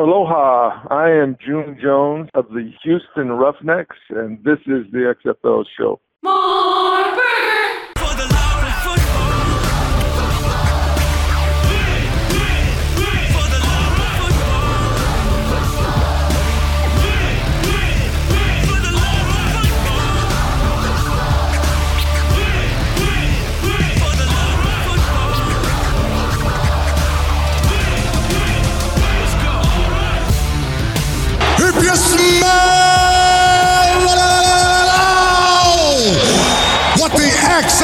Aloha, I am June Jones of the Houston Roughnecks, and this is the XFL show.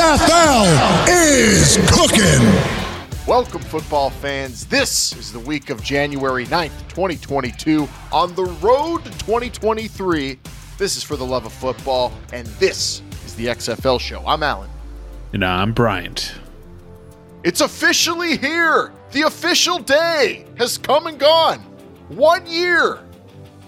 XFL is cooking. Welcome, football fans. This is the week of January 9th, 2022, on the road to 2023. This is for the love of football, and this is the XFL show. I'm Alan. And I'm Bryant. It's officially here. The official day has come and gone. One year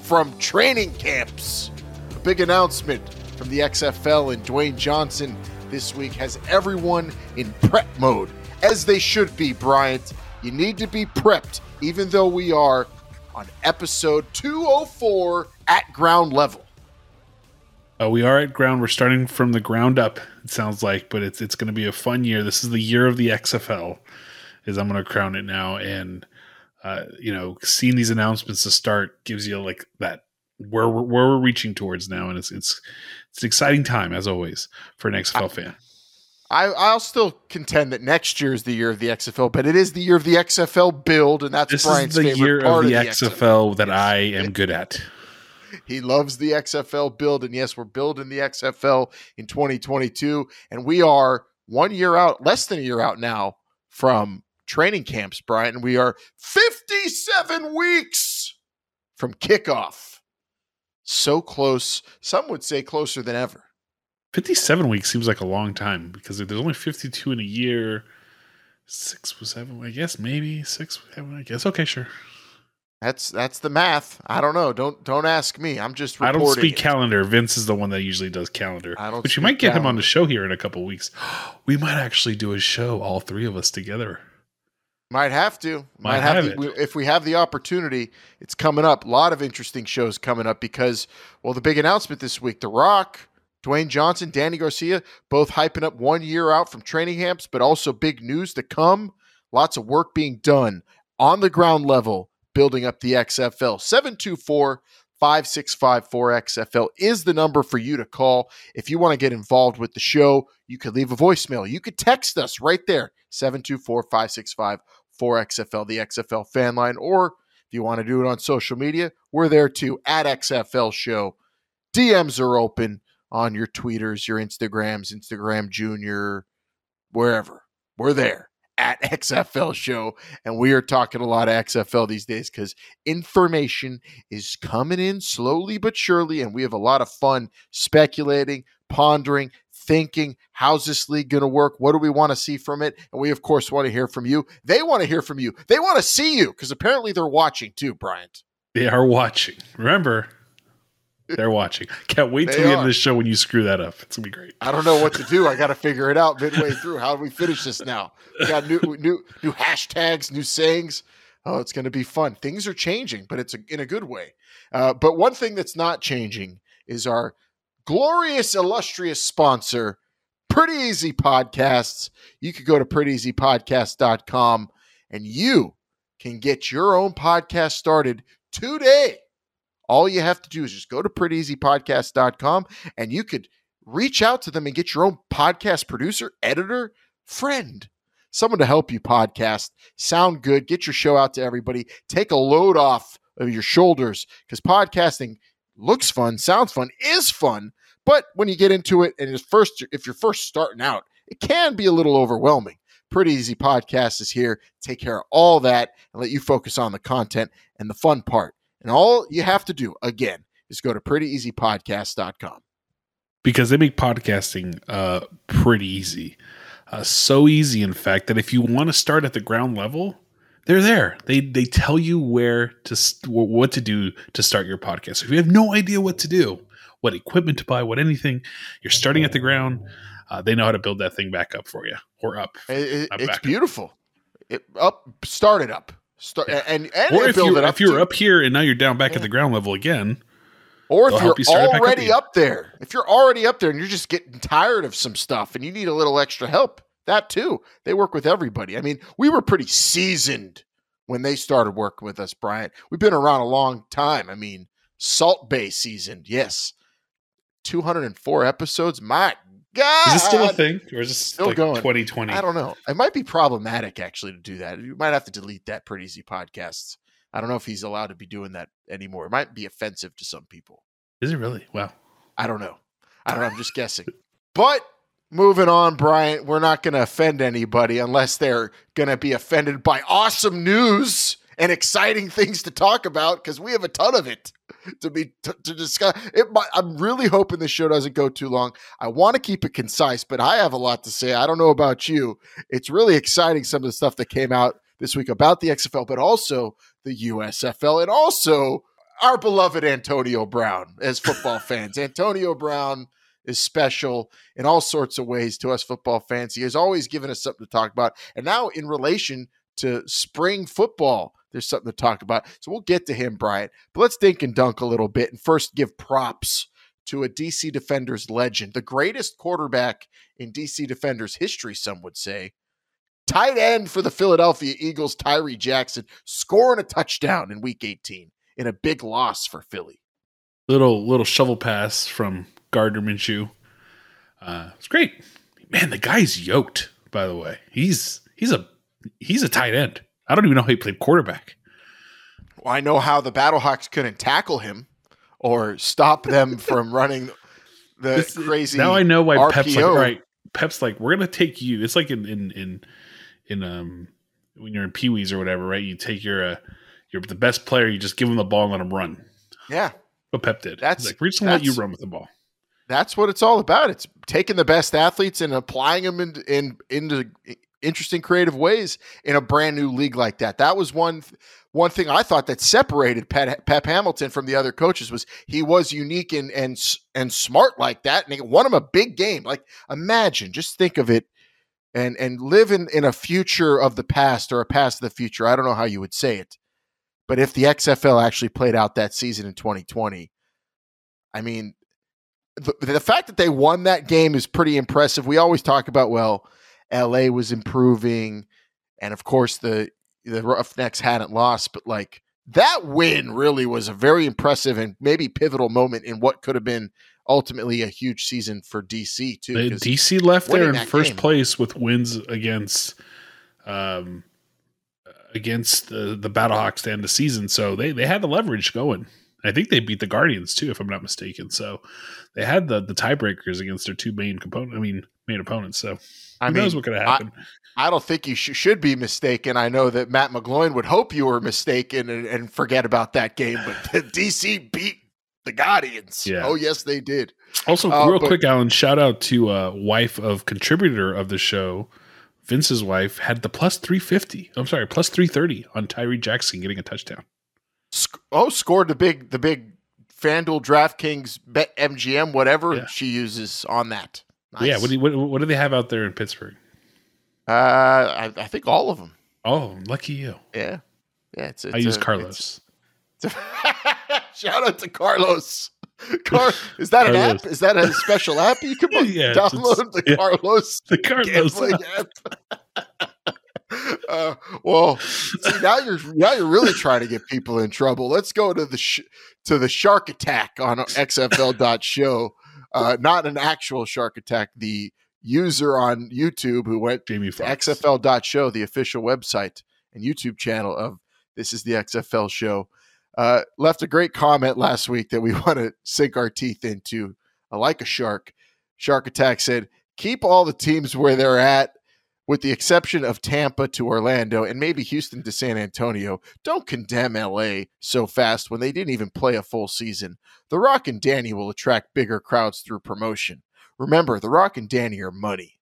from training camps. A big announcement from the XFL and Dwayne Johnson this week has everyone in prep mode, as they should be, Bryant. You need to be prepped, even though we are on episode 204 at ground level. Uh, we are at ground. We're starting from the ground up. It sounds like, but it's it's going to be a fun year. This is the year of the XFL, as I'm going to crown it now. And uh, you know, seeing these announcements to start gives you like that where we're, where we're reaching towards now, and it's it's it's an exciting time as always for an XFL fan. I, I'll still contend that next year is the year of the XFL, but it is the year of the XFL build, and that's This Brian's is the favorite year part of the, XFL. XFL that I am good at. He loves the XFL build. And yes, we're building the XFL in 2022. And we are one year out, less than a year out now from training camps, Brian. And we are 57 weeks from kickoff. So close. Some would say closer than ever. 57 weeks seems like a long time because there's only 52 in a year. Six was seven, I guess, maybe six, seven, I guess. Okay, sure. That's that's the math. I don't know. Don't don't ask me. I'm just I don't speak it. calendar. Vince is the one that usually does calendar. I don't But you might get him on the show here in a couple weeks. We might actually do a show, all three of us together. Might have to. Might, Might have, have to. If we have the opportunity, it's coming up. A lot of interesting shows coming up because, well, the big announcement this week: The Rock, Dwayne Johnson, Dany Garcia, both hyping up one year out from training camps, but also big news to come. Lots of work being done on the ground level, building up the XFL. 724 565 4XFL is the number for you to call. If you want to get involved with the show, you could leave a voicemail. You could text us right there 724 565 4XFL, the XFL fan line. Or if you want to do it on social media, we're there too at XFL Show. DMs are open on your tweeters, your Instagrams, Instagram Junior, wherever. We're there at XFL Show. And we are talking a lot of XFL these days because information is coming in slowly but surely. And we have a lot of fun speculating, pondering, thinking how's this league going to work? What do we want to see from it? And we, of course, want to hear from you. They want to hear from you. They want to see you because apparently they're watching too, Bryant. They are watching. Remember, they're watching. Can't wait till the end of the show when you screw that up. It's gonna be great. I don't know what to do. I got to figure it out midway through. How do we finish this now? We got new, new, new hashtags, new sayings. Oh, it's going to be fun. Things are changing, but it's a, in a good way. Uh, but one thing that's not changing is our glorious, illustrious sponsor, Pretty Easy Podcasts. You could go to prettyeasypodcast.com and you can get your own podcast started today. All you have to do is just go to prettyeasypodcast.com and you could reach out to them and get your own podcast producer, editor, friend, someone to help you podcast, sound good, get your show out to everybody, take a load off of your shoulders because podcasting looks fun, sounds fun, is fun. But when you get into it and first, if you're first starting out, it can be a little overwhelming. Pretty Easy Podcast is here take care of all that and let you focus on the content and the fun part. And all you have to do, again, is go to prettyeasypodcast.com. because they make podcasting uh, pretty easy. Uh, so easy, in fact, that if you want to start at the ground level, they're there. They they tell you where to what to do to start your podcast. So if you have no idea what to do, what equipment to buy, what anything, you're starting at the ground. Uh, they know how to build that thing back up for you or up. It- it- it's beautiful. It, up, start it up. Start and and Or if build you're, it up. if you're to- up here and now you're down back at the ground level again, or if you're you back up already up there, if you're already up there and you're just getting tired of some stuff and you need a little extra help, that too. They work with everybody. I mean, we were pretty seasoned when they started working with us, Brian. We've been around a long time. I mean, Salt Bae seasoned, yes. 204 episodes. My God. is this still a thing or is this Still like going. 2020? I don't know. It might be problematic actually to do that. You might have to delete that pretty easy podcasts. I don't know if he's allowed to be doing that anymore. It might be offensive to some people. Is it really? Wow. I don't know. I don't know. I'm just guessing. But moving on, Brian, we're not going to offend anybody unless they're going to be offended by awesome news and exciting things to talk about because we have a ton of it to be to, to discuss. It might, I'm really hoping this show doesn't go too long. I want to keep it concise, but I have a lot to say. I don't know about you. It's really exciting some of the stuff that came out this week about the XFL, but also the USFL and also our beloved Antonio Brown as football fans. Antonio Brown is special in all sorts of ways to us football fans. He has always given us something to talk about. And now, in relation to spring football, there's something to talk about. So we'll get to him, Bryant. But let's dink and dunk a little bit and first give props to a DC Defenders legend, the greatest quarterback in DC Defenders history, some would say. Tight end for the Philadelphia Eagles, Tyree Jackson, scoring a touchdown in week 18 in a big loss for Philly. Little little shovel pass from Gardner Minshew. Uh, it's great. Man, the guy's yoked. By the way, he's he's a he's a tight end. I don't even know how he played quarterback. Well, I know how the Battlehawks couldn't tackle him or stop them from running the This- crazy. Now I know why Pep's like, RPO. all right, Pep's like, we're gonna take you. It's like in in in in um when you're in Pee Wees or whatever, right? You take your uh you're the best player, you just give him the ball and let him run. Yeah, What Pep did. That's- He's like, we're just gonna let you run with the ball. That's what it's all about. It's taking the best athletes and applying them in, in into interesting, creative ways in a brand new league like that. That was one one thing I thought that separated Pep Hamilton from the other coaches was he was unique and and and smart like that, and it won him a big game. Like imagine, just think of it, and and live in in a future of the past or a past of the future. I don't know how you would say it, but if the XFL actually played out that season in 2020, I mean, the, the fact that they won that game is pretty impressive. We always talk about well, LA was improving, and of course the the Roughnecks hadn't lost, but like that win really was a very impressive and maybe pivotal moment in what could have been ultimately a huge season for DC too. The DC left there in first game- place with wins against um against the the Battlehawks to end the season. So they they had the leverage going. I think they beat the Guardians too, if I'm not mistaken. So they had the the tiebreakers against their two main component. I mean, main opponents. So I who mean, knows what could have I-? I don't think you sh- should be mistaken. I know that Matt McGloin would hope you were mistaken and, and forget about that game, but DC beat the Guardians. Yeah. Oh, yes, they did. Also, Uh, real but- quick, Alan, shout out to uh, wife of contributor of the show, Vince's wife, had the plus 350. I'm sorry, plus 330 on Tyree Jackson getting a touchdown. Sc- oh, scored the big, the big FanDuel, DraftKings, Bet MGM, whatever Yeah. she uses on that. Yeah, what do, you, what, what do they have out there in Pittsburgh? uh, I, I think all of them. Oh, lucky you. Yeah, yeah. It's, it's I use a- Carlos. it's a- Shout out to Carlos. Car- is that an app? Is that a special app you can Yeah, download? The yeah. Carlos The Carlos. gambling app. uh, well, see, now you're now you're really trying to get people in trouble. Let's go to the sh- to the shark attack on XFL.show. Uh, not an actual shark attack. The user on YouTube who went Jamie to XFL.show, the official website and YouTube channel of This is the XFL show, uh, left a great comment last week that we want to sink our teeth into. I like a shark. Shark Attack said, keep all the teams where they're at, with the exception of Tampa to Orlando and maybe Houston to San Antonio. Don't condemn LA so fast when they didn't even play a full season. The Rock and Dany will attract bigger crowds through promotion. Remember, The Rock and Dany are money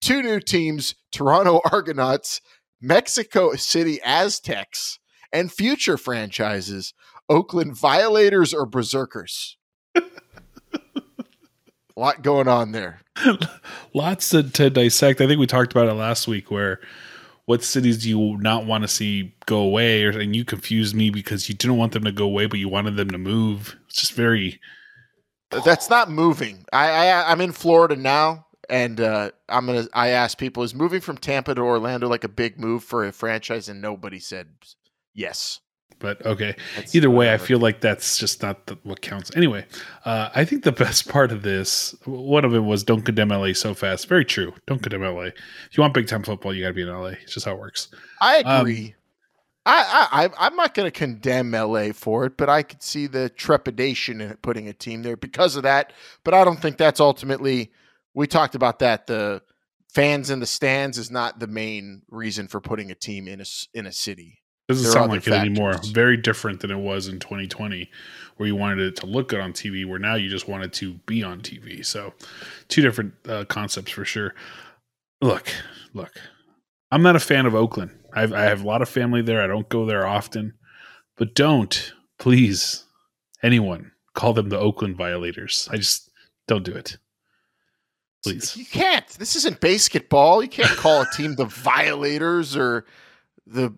two new teams Toronto Argonauts, Mexico City Aztecs, and future franchises Oakland Violators or Berserkers. A lot going on there. Lots to, to dissect. I think we talked about it last week where what cities do you not want to see go away? Or and you confused me because you didn't want them to go away, but you wanted them to move. It's just very. That's not moving. I, I I'm in Florida now, and uh, I'm gonna. I asked people, is moving from Tampa to Orlando like a big move for a franchise? And nobody said yes. But okay, That's either way, I feel like that's just not the, what counts. Anyway, uh, I think the best part of this, one of it was don't condemn LA so fast. Very true. Don't condemn LA. If you want big time football, you got to be in LA. It's just how it works. I Um, agree. I, I I- I'm not going to condemn LA for it, but I could see the trepidation in putting a team there because of that. But I don't think that's ultimately. We talked about that. The fans in the stands is not the main reason for putting a team in a in a city. Doesn't sound like it anymore. Very different than it was in 2020, where you wanted it to look good on TV. Where now you just wanted to be on TV. So, two different uh, concepts for sure. Look, look. I'm not a fan of Oakland. I've, I have a lot of family there. I don't go there often, but don't please anyone call them the Oakland violators. I just don't do it. Please. You can't. This isn't basketball. You can't call a team the violators or the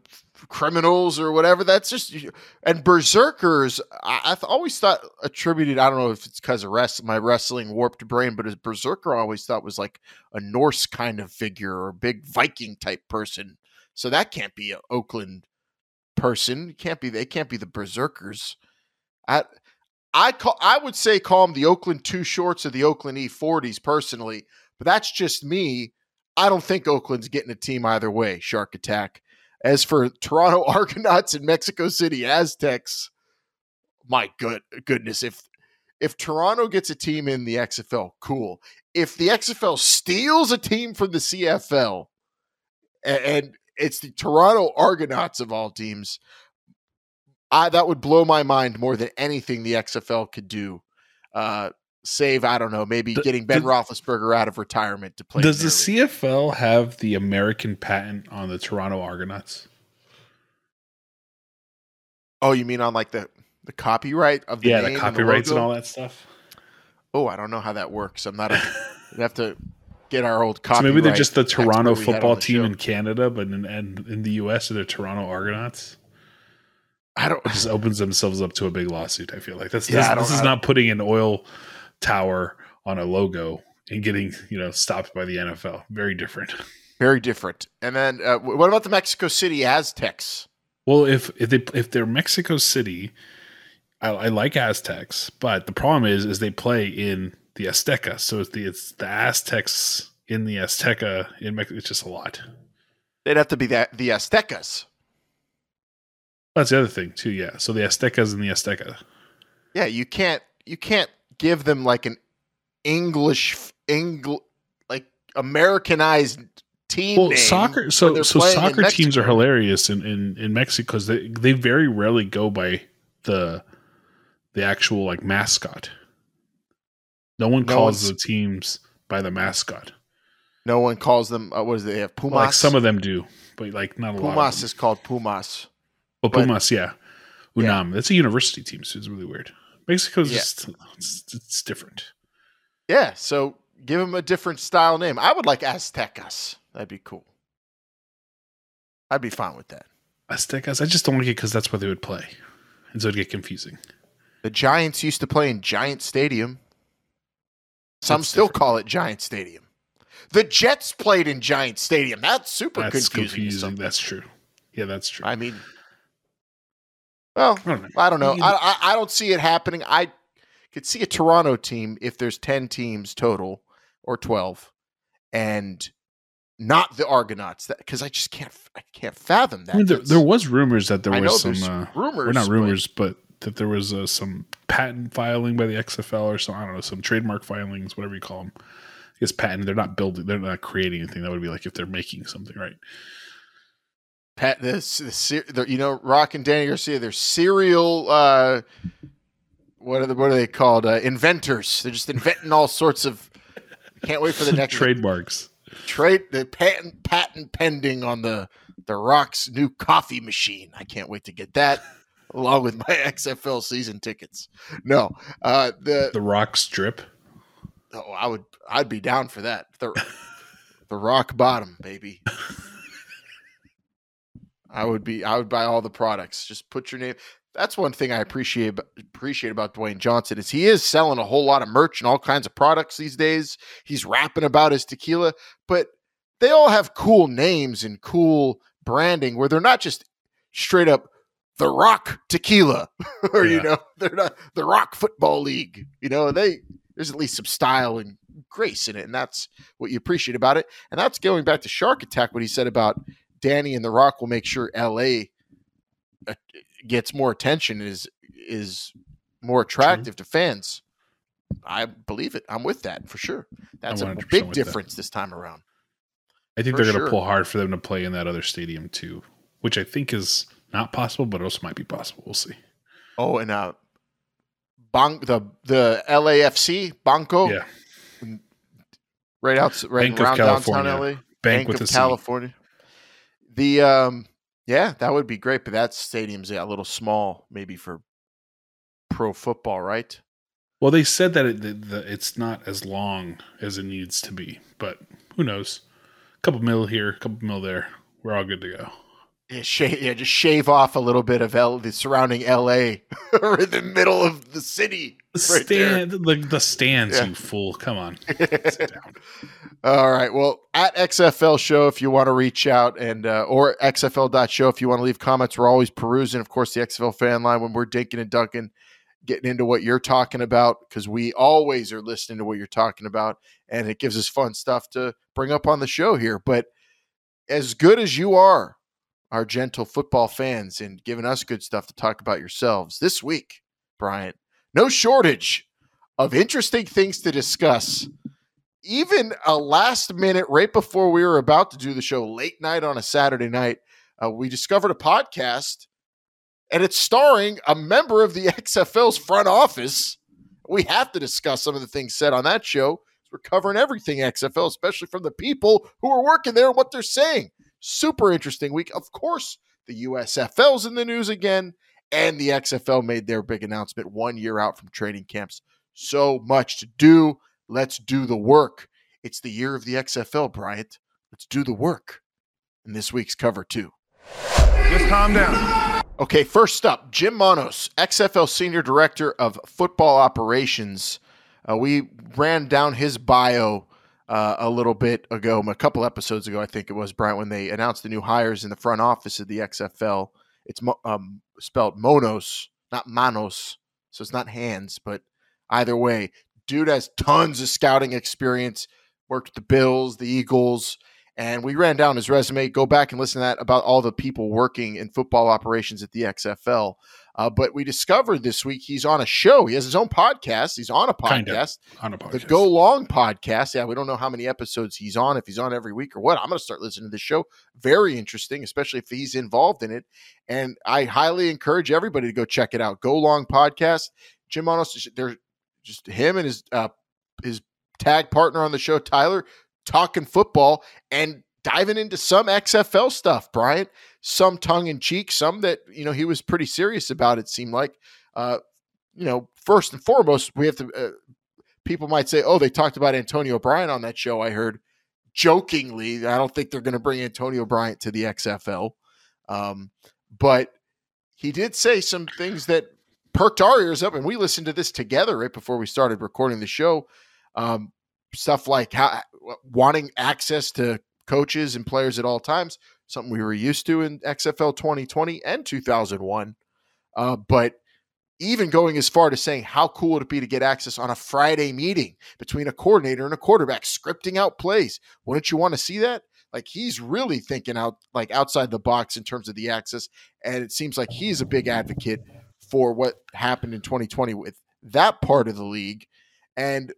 criminals or whatever. That's just and berserkers. I, I've always thought attributed. I don't know if it's because of rest my wrestling warped brain, but a berserker, I always thought was like a Norse kind of figure or a big Viking type person. So that can't be an Oakland person. Can't be. They can't be the berserkers. I I call I would say call them the Oakland Too Shorts or the Oakland E40s personally, but that's just me. I don't think Oakland's getting a team either way, Shark Attack. As for Toronto Argonauts and Mexico City Aztecs, my good goodness, if if Toronto gets a team in the XFL, cool. If the XFL steals a team from the CFL and, and it's the Toronto Argonauts of all teams, I that would blow my mind more than anything the XFL could do. Uh, save I don't know, maybe Th- getting Ben th- Roethlisberger out of retirement to play. Does the league. CFL have the American patent on the Toronto Argonauts? Oh, you mean on like the the copyright of the yeah, name the copyrights and, logo? all that stuff. Oh, I don't know how that works. I'm not. A, I'd have to get our old So maybe they're just the Toronto we had on football the team show. in Canada, but in and in the US, they're Toronto Argonauts. I don't. It just opens themselves up to a big lawsuit. I feel like that's Yeah, this, this is not putting an oil tower on a logo and getting you know stopped by the NFL. Very different. Very different. And then uh, what about the Mexico City Aztecs? Well, if if they if they're Mexico City, I, I like Aztecs, but the problem is is they play in the Azteca, so it's the it's the Aztecs in the Azteca in Mexico. It's just a lot. They'd have to be the the Aztecas. That's the other thing too. Yeah, so the Aztecas and the Azteca. Yeah, you can't you can't give them like an English Engl like Americanized team Well, name soccer. So so soccer teams are hilarious in in, in Mexico because they they very rarely go by the the actual like mascot. No one No calls the teams by the mascot. No one calls them. Uh, what is it? They have Pumas. Like some of them do, but like not a lot. Of Pumas is called Pumas. Oh, but- Pumas, yeah. Unam. That's a university team, so it's really weird. Mexico's Yeah. just it's, it's different. Yeah, so give them a different style name. I would like Aztecas. That'd be cool. I'd be fine with that. Aztecas, I just don't like it because that's where they would play, and so it'd get confusing. The Giants used to play in Giant Stadium. Some That's still different. call it Giant Stadium. The Jets played in Giant Stadium. That's super That's confusing. confusing. That's true. Yeah, that's true. I mean, well, I don't know. I don't know. I, I I don't see it happening. I could see a Toronto team if there's ten teams total or twelve, and not the Argonauts. That because I just can't I can't fathom that. I mean, there, there was rumors that there I was some, uh, rumors, or not but- rumors, but, that there was uh, some patent filing by the XFL or some, I don't know, some trademark filings, whatever you call them. I guess patent. They're not building. They're not creating anything. That would be like if they're making something, right? Pat, this, the, the, you know, Rock and Dany Garcia, they're serial. Uh, what are the, what are they called? Uh, inventors. They're just inventing all sorts of. Can't wait for the next Trademarks. trade. The patent patent pending on the the Rock's new coffee machine. I can't wait to get that along with my XFL season tickets. No, uh, the The Rock strip. oh, I would I'd be down for that. The the Rock bottom, baby. I would be. I would buy all the products. Just put your name. That's one thing I appreciate appreciate about Dwayne Johnson is he is selling a whole lot of merch and all kinds of products these days. He's rapping about his tequila, but they all have cool names and cool branding where they're not just straight up the Rock Tequila or yeah. you know they're not the Rock Football League. You know they there's at least some style and grace in it, and that's what you appreciate about it. And that's going back to Shark Attack, what he said about Dany and the Rock will make sure L.A. Uh, gets more attention is is more attractive True. to fans. I believe it. I'm with that for sure. That's a big difference that. this time around. I think for they're going to sure. pull hard for them to play in that other stadium too, which I think is not possible, but also might be possible. We'll see. Oh, and uh, Bon- the the LAFC Banco, yeah, right out right Bank around downtown LA, Bank, Bank with of California. The um, yeah, that would be great, but that stadium's a little small, maybe for pro football, right? Well, they said that it, it's not as long as it needs to be, but who knows? A couple mil here, a couple mil there. We're all good to go. Yeah, shave, yeah, just shave off a little bit of L, the surrounding L.A. or in the middle of the city. Right Stand the, the stands, yeah. you fool! Come on, All right. Well, at XFL Show, if you want to reach out and uh, or XFL.show if you want to leave comments, we're always perusing. Of course, the XFL fan line when we're dinking and dunking, getting into what you're talking about because we always are listening to what you're talking about, and it gives us fun stuff to bring up on the show here. But as good as you are our gentle football fans and giving us good stuff to talk about yourselves. This week, Bryant, no shortage of interesting things to discuss. Even a last minute, right before we were about to do the show, late night on a Saturday night, uh, we discovered a podcast and it's starring a member of the XFL's front office. We have to discuss some of the things said on that show. We're covering everything XFL, especially from the people who are working there and what they're saying. Super interesting week. Of course, the USFL's in the news again, and the XFL made their big announcement one year out from training camps. So much to do. Let's do the work. It's the year of the XFL, Bryant. Let's do the work in this week's cover, too. Just calm down. Okay, first up, Jim Monos, XFL Senior Director of Football Operations. Uh, we ran down his bio uh, a little bit ago, a couple episodes ago, I think it was, Brian, when they announced the new hires in the front office of the XFL. It's um, spelled Monos, not Manos. So it's not hands, but either way, dude has tons of scouting experience, worked with the Bills, the Eagles, and we ran down his resume. Go back and listen to that about all the people working in football operations at the XFL. Uh, but we discovered this week he's on a show. He has his own podcast. He's on a podcast, on a podcast, the Go Long podcast. Yeah, we don't know how many episodes he's on. If he's on every week or what, I'm going to start listening to this show. Very interesting, especially if he's involved in it. And I highly encourage everybody to go check it out. Go Long podcast. Jim Monos, they're just him and his uh, his tag partner on the show, Tyler, talking football and diving into some XFL stuff, Bryant. Some tongue in cheek, some that you know he was pretty serious about. It seemed like, uh, you know, first and foremost, we have to. Uh, people might say, "Oh, they talked about Antonio Bryant on that show." I heard jokingly. I don't think they're going to bring Antonio Bryant to the XFL, um, but he did say some things that perked our ears up, and we listened to this together right before we started recording the show. Um, stuff like how wanting access to coaches and players at all times, something we were used to in XFL 2020 and 2001. Uh, but even going as far to saying how cool would it be to get access on a Friday meeting between a coordinator and a quarterback, scripting out plays. Wouldn't you want to see that? Like he's really thinking out like outside the box in terms of the access, and it seems like he's a big advocate for what happened in 2020 with that part of the league. And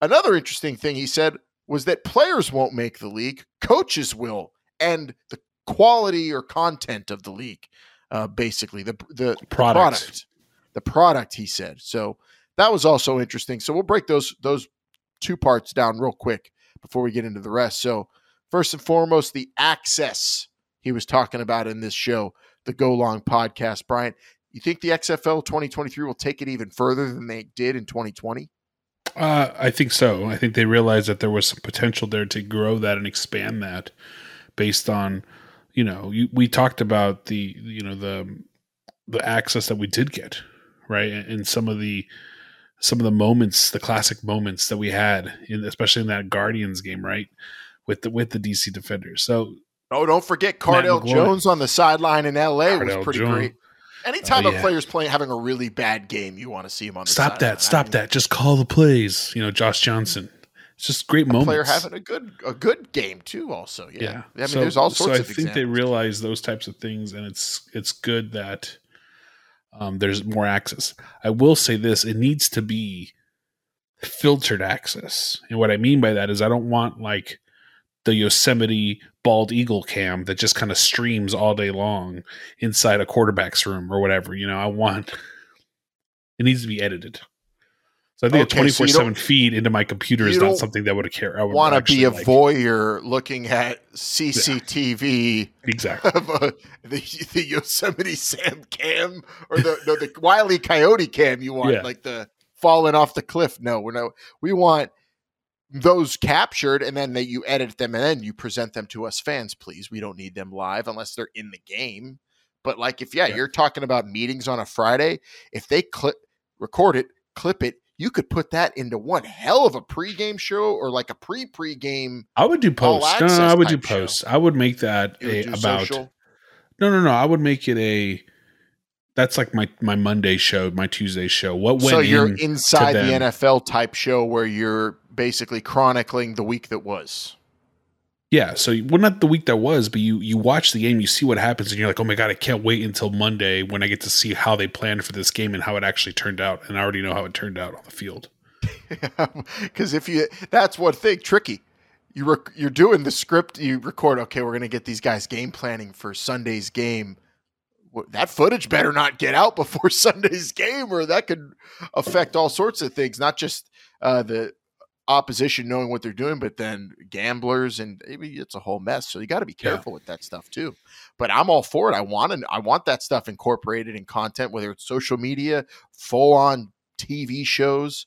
another interesting thing he said was that players won't make the league, coaches will, and the quality or content of the league, uh, basically the the product. product, the product. He said so. That was also interesting. So we'll break those those two parts down real quick before we get into the rest. So first and foremost, the access he was talking about in this show, the Go Long podcast. Brian, you think the XFL 2023 will take it even further than they did in 2020? Uh, I think so. I think they realized that there was some potential there to grow that and expand that based on, you know, you, we talked about the you know the the access that we did get, right, and some of the some of the moments, the classic moments that we had, in, especially in that Guardians game, right, with the with the DC Defenders. So, oh, don't forget Cardale Jones on the sideline in LA was pretty Jones. great. Anytime Oh, a player's playing having a really bad game, you want to see him on the stop that, stop that, just call the plays. You know, Josh Johnson. It's just great moments. Player having a good a good game too. Also, yeah. yeah. I mean, so, there's all sorts so of I think they realize those types of things, and it's it's good that um, there's more access. I will say this: it needs to be filtered access, and what I mean by that is I don't want like the Yosemite bald eagle cam that just kind of streams all day long inside a quarterback's room or whatever. You know, I want it needs to be edited. So I think Okay, a twenty four seven feed into my computer is not something that would care. I would want to be a like. voyeur looking at CCTV exactly. of uh, the, the Yosemite Sam cam or the no the Wiley Coyote cam. You want Yeah. like the falling off the cliff? No, we're no. We want those captured and then that you edit them and then you present them to us fans. Please, we don't need them live unless they're in the game. But like if yeah, Yeah. you're talking about meetings on a Friday, if they clip record it, clip it. You could put that into one hell of a pregame show or like a pre-pregame I would do posts. No, no, I would do type show. posts. I would make that You would a, about. social. No, no, no. I would make it a. That's like my my Monday show, my Tuesday show. What went so you're in inside the. NFL type show where you're basically chronicling the week that was. Yeah, so you- well, not the week that was, but you you watch the game, you see what happens, and you're like, oh my god, I can't wait until Monday when I get to see how they planned for this game and how it actually turned out, and I already know how it turned out on the field. Because if you, that's one thing tricky. You rec- you're doing the script. You record. Okay, we're gonna get these guys game planning for Sunday's game. That footage better not get out before Sunday's game, or that could affect all sorts of things. Not just uh, the opposition knowing what they're doing, but then gamblers and maybe it's a whole mess. So you got to be Yeah. careful with that stuff too. But I'm all for it. I want to, I want that stuff incorporated in content, whether it's social media, full on TV shows.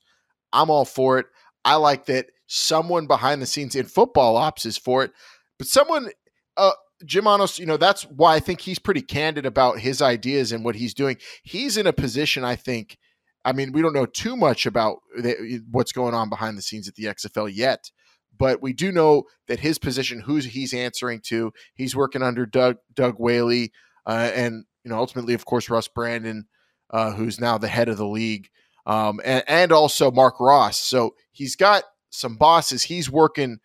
I'm all for it. I like that someone behind the scenes in football ops is for it, but someone, uh, Jim Monos, you know, that's why I think he's pretty candid about his ideas and what he's doing. He's in a position, I think. I mean, we don't know too much about the, what's going on behind the scenes at the XFL yet, but we do know that his position, who he's answering to, he's working under Doug Doug Whaley, uh, and you know, ultimately, of course, Russ Brandon, uh, who's now the head of the league, um, and, and also Mark Ross. So he's got some bosses. He's working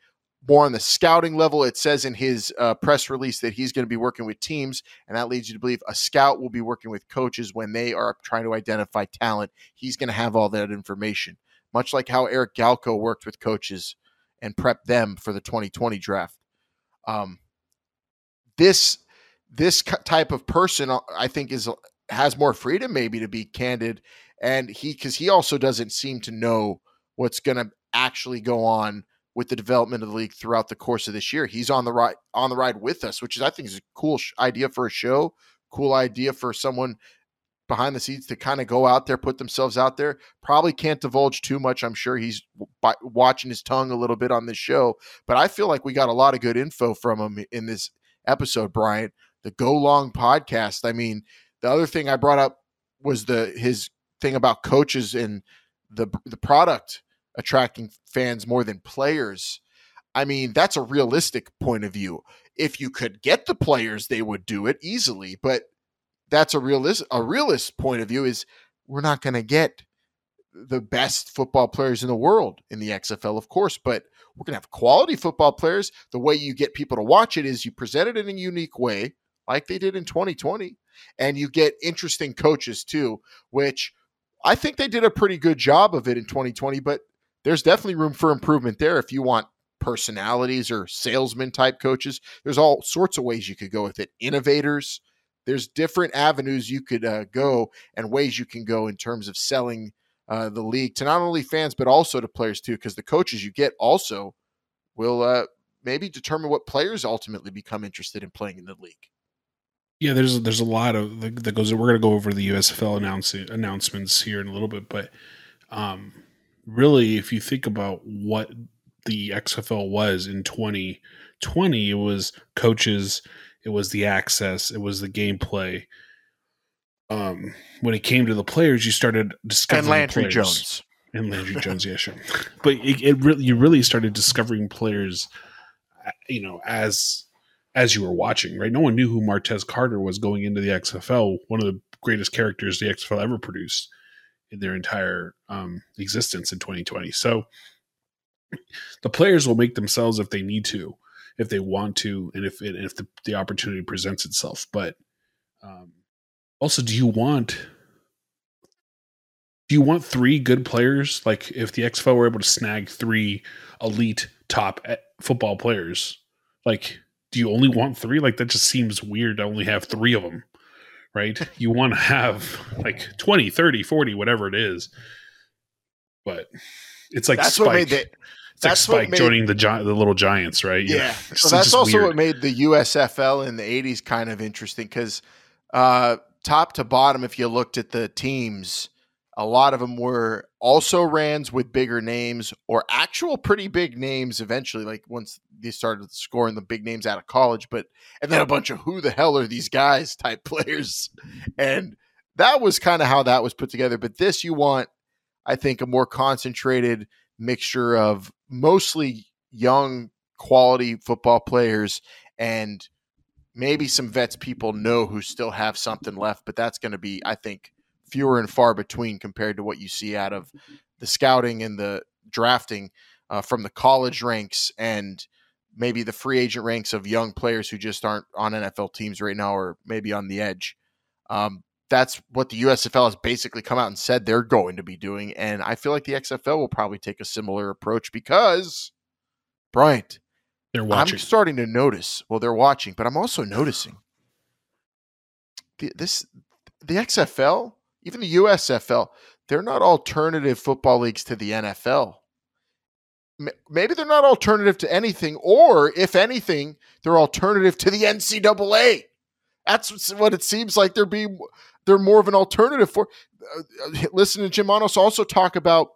more on the scouting level. It says in his uh, press release that he's going to be working with teams, and that leads you to believe a scout will be working with coaches when they are trying to identify talent. He's going to have all that information, much like how Eric Galko worked with coaches and prepped them for the 2020 draft. Um, this this type of person, uh, I think, is has more freedom maybe to be candid, and he because he also doesn't seem to know what's going to actually go on with the development of the league throughout the course of this year. He's on the ride on the ride with us, which is I think is a cool sh- idea for a show, cool idea for someone behind the scenes to kind of go out there, put themselves out there. Probably can't divulge too much. I'm sure he's by, watching his tongue a little bit on this show, but I feel like we got a lot of good info from him in this episode, Brian. The Go Long podcast. I mean, the other thing I brought up was the his thing about coaches and the the product attracting fans more than players. I mean, that's a realistic point of view. If you could get the players, they would do it easily, but that's a realist a realist point of view is we're not going to get the best football players in the world in the XFL, of course, but we're going to have quality football players. The way you get people to watch it is you present it in a unique way, like they did in 2020, and you get interesting coaches too, which I think they did a pretty good job of it in 2020, but there's definitely room for improvement there if you want personalities or salesman type coaches. There's all sorts of ways you could go with it. Innovators, there's different avenues you could uh, go and ways you can go in terms of selling uh, the league to not only fans but also to players too, because the coaches you get also will uh, maybe determine what players ultimately become interested in playing in the league. Yeah, there's there's a lot of that goes. We're gonna go over the USFL announce, announcements here in a little bit, but um, really, if you think about what the XFL was in 2020, it was coaches, it was the access, it was the gameplay. Um, when it came to the players, you started discovering and Landry players. Jones. and Landry Jones, yeah, sure. But it, it really, you really started discovering players, uh, you know, as as you were watching, right? No one knew who Martez Carter was going into the XFL, one of the greatest characters the XFL ever produced their entire um, existence in 2020. So the players will make themselves if they need to, if they want to, and if it, if the, the opportunity presents itself. But um, also, do you want do you want three good players? Like if the XFL were able to snag three elite top eh, football players, like do you only want three? Like that just seems weird to only have three of them, right? You want to have like 20, 30, 40, whatever it is. But it's like That's Spike. what made the. it's like that's what Spike made- joining the gi- the little giants, right? You Yeah. So that's also weird. what made the USFL in the 80s kind of interesting because uh, top to bottom, if you looked at the teams, a lot of them were also rans with bigger names or actual pretty big names eventually, like once they started scoring the big names out of college, but and then a bunch of who the hell are these guys type players. And that was kind of how that was put together. But this, you want, I think, a more concentrated mixture of mostly young quality football players and maybe some vets people know who still have something left, but that's going to be, I think, fewer and far between compared to what you see out of the scouting and the drafting uh, from the college ranks and maybe the free agent ranks of young players who just aren't on NFL teams right now or maybe on the edge. Um, that's what the USFL has basically come out and said they're going to be doing. And I feel like the XFL will probably take a similar approach because, Bryant, They're watching. I'm starting to notice. Well, they're watching, but I'm also noticing the, this the XFL, even the USFL. They're not alternative football leagues to the NFL. Maybe they're not alternative to anything, or if anything, they're alternative to the NCAA. That's what it seems like they're being. They're more of an alternative for. Uh, uh, listen to Jim Manos also talk about.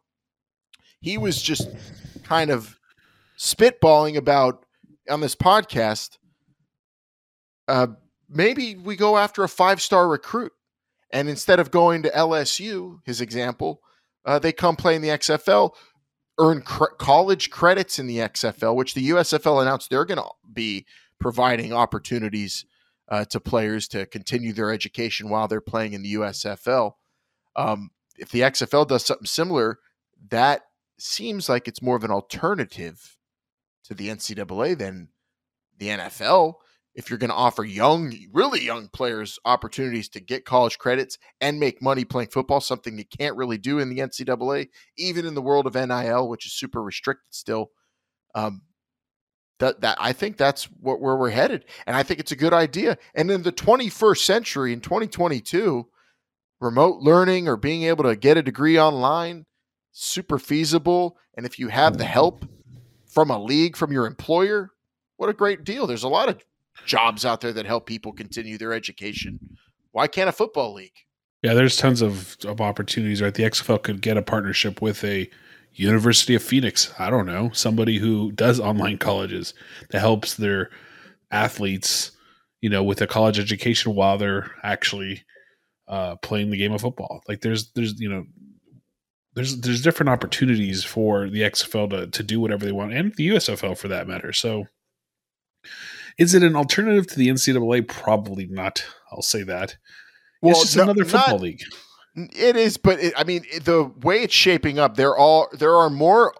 He was just kind of spitballing about on this podcast. Uh, maybe we go after a five star recruit, and instead of going to LSU, his example, uh, they come play in the XFL, earn cr- college credits in the XFL, which the USFL announced they're going to be providing opportunities uh, to players to continue their education while they're playing in the USFL. Um, if the XFL does something similar, that seems like it's more of an alternative to the NCAA than the NFL. If you're going to offer young, really young players opportunities to get college credits and make money playing football, something you can't really do in the NCAA, even in the world of NIL, which is super restricted still. Um, that that I think that's what where we're headed, and I think it's a good idea. And in the 21st century, in 2022, remote learning or being able to get a degree online, super feasible. And if you have the help from a league, from your employer, what a great deal. There's a lot of jobs out there that help people continue their education. Why can't a football league? Yeah, there's tons of, of opportunities, right? The XFL could get a partnership with a University of Phoenix. I don't know, somebody who does online colleges that helps their athletes, you know, with a college education while they're actually uh, playing the game of football. Like there's there's you know there's there's different opportunities for the XFL to to do whatever they want and the USFL for that matter. So is it an alternative to the NCAA? Probably not. I'll say that. Well, it's just no- another football not- league. It is, but it, I mean, the way it's shaping up, there are there are more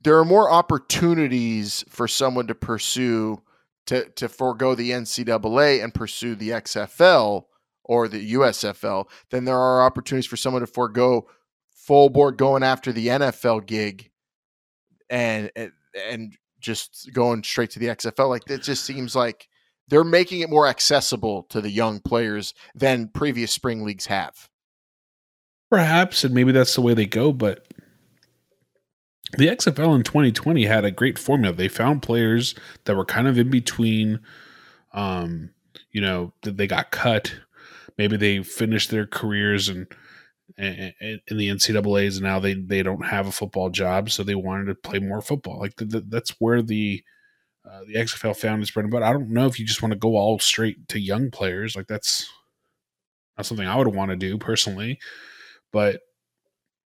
there are more opportunities for someone to pursue to to forego the NCAA and pursue the XFL or the USFL than there are opportunities for someone to forego full board going after the NFL gig and- and just going straight to the XFL. Like it just seems like they're making it more accessible to the young players than previous spring leagues have. Perhaps, and maybe that's the way they go, but the XFL in 2020 had a great formula. They found players that were kind of in between, um, you know, that they got cut. Maybe they finished their careers and in the NCAA's, now they they don't have a football job, so they wanted to play more football. Like th- th- that's where the uh, the XFL found its bread and butter. I don't know if you just want to go all straight to young players. Like that's not something I would want to do personally, but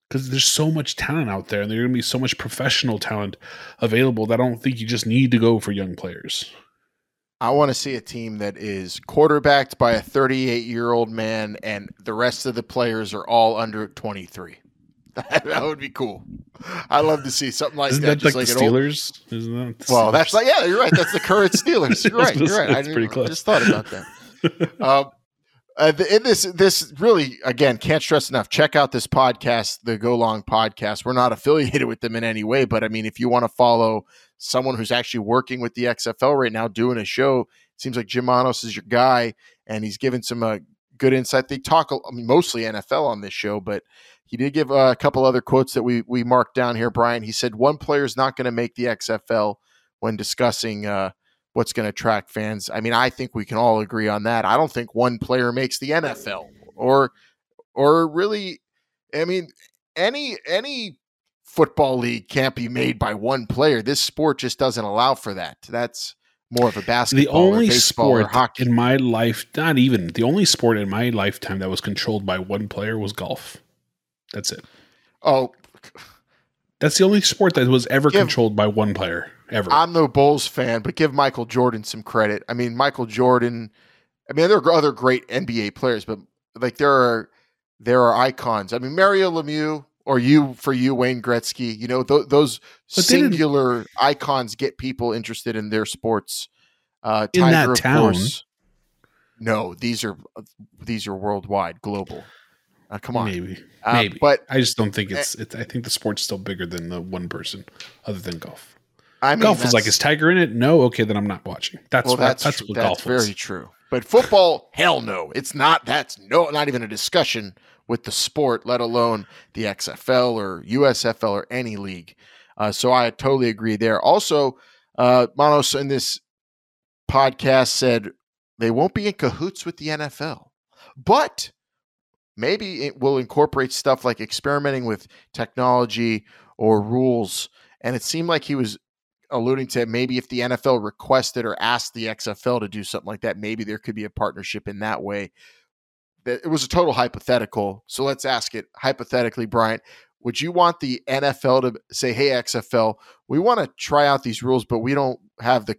because there's so much talent out there and there's going to be so much professional talent available that I don't think you just need to go for young players. I want to see a team that is quarterbacked by a 38 year old man and the rest of the players are all under 23. that would be cool. I love to see something like Isn't that. that, like, like the an old- Steelers? Isn't that well, Steelers? that's like yeah, you're right. That's the current Steelers. You're right. You're right. I That's pretty close. Just thought about that. um, uh, the, this, this really again can't stress enough. Check out this podcast, the Go Long podcast. We're not affiliated with them in any way, but I mean, if you want to follow someone who's actually working with the XFL right now, doing a show, it seems like Jim Monos is your guy, and he's given some uh, good insight. They talk I mean, mostly NFL on this show, but he did give uh, a couple other quotes that we we marked down here. Brian, he said one player is not going to make the XFL when discussing. What's going to attract fans. I mean, I think we can all agree on that. I don't think one player makes the NFL or or really I mean any any football league can't be made by one player. This sport just doesn't allow for that. That's more of a basketball. the only or baseball or sport hockey. in my life, not even the only sport in my lifetime that was controlled by one player was golf. That's it. oh, That's the only sport that was ever Give- controlled by one player ever. I'm no Bulls fan, but give Michael Jordan some credit. I mean, Michael Jordan. I mean, there are other great NBA players, but like there are there are icons. I mean, Mario Lemieux or you for you, Wayne Gretzky. You know, th- those singular icons get people interested in their sports. Uh, In Tiger, that of town. course. No, these are these are worldwide, global. Uh, come on, maybe, Uh, maybe. but I just don't think it's. it's I think the sport's still bigger than the one person, other than golf. I mean, golf was like, is Tiger in it? No. Okay, then I'm not watching. That's well, that's that's what that's golf very was. true. But football, hell no, it's not. That's no, not even a discussion with the sport, let alone the XFL or USFL or any league. Uh, so I totally agree there. Also, uh, Monos in this podcast said they won't be in cahoots with the NFL, but maybe it will incorporate stuff like experimenting with technology or rules. And it seemed like he was alluding to maybe if the NFL requested or asked the XFL to do something like that, maybe there could be a partnership in that way. It was a total hypothetical. So let's ask it hypothetically, Bryant. Would you want the NFL to say, hey, XFL, we want to try out these rules, but we don't have the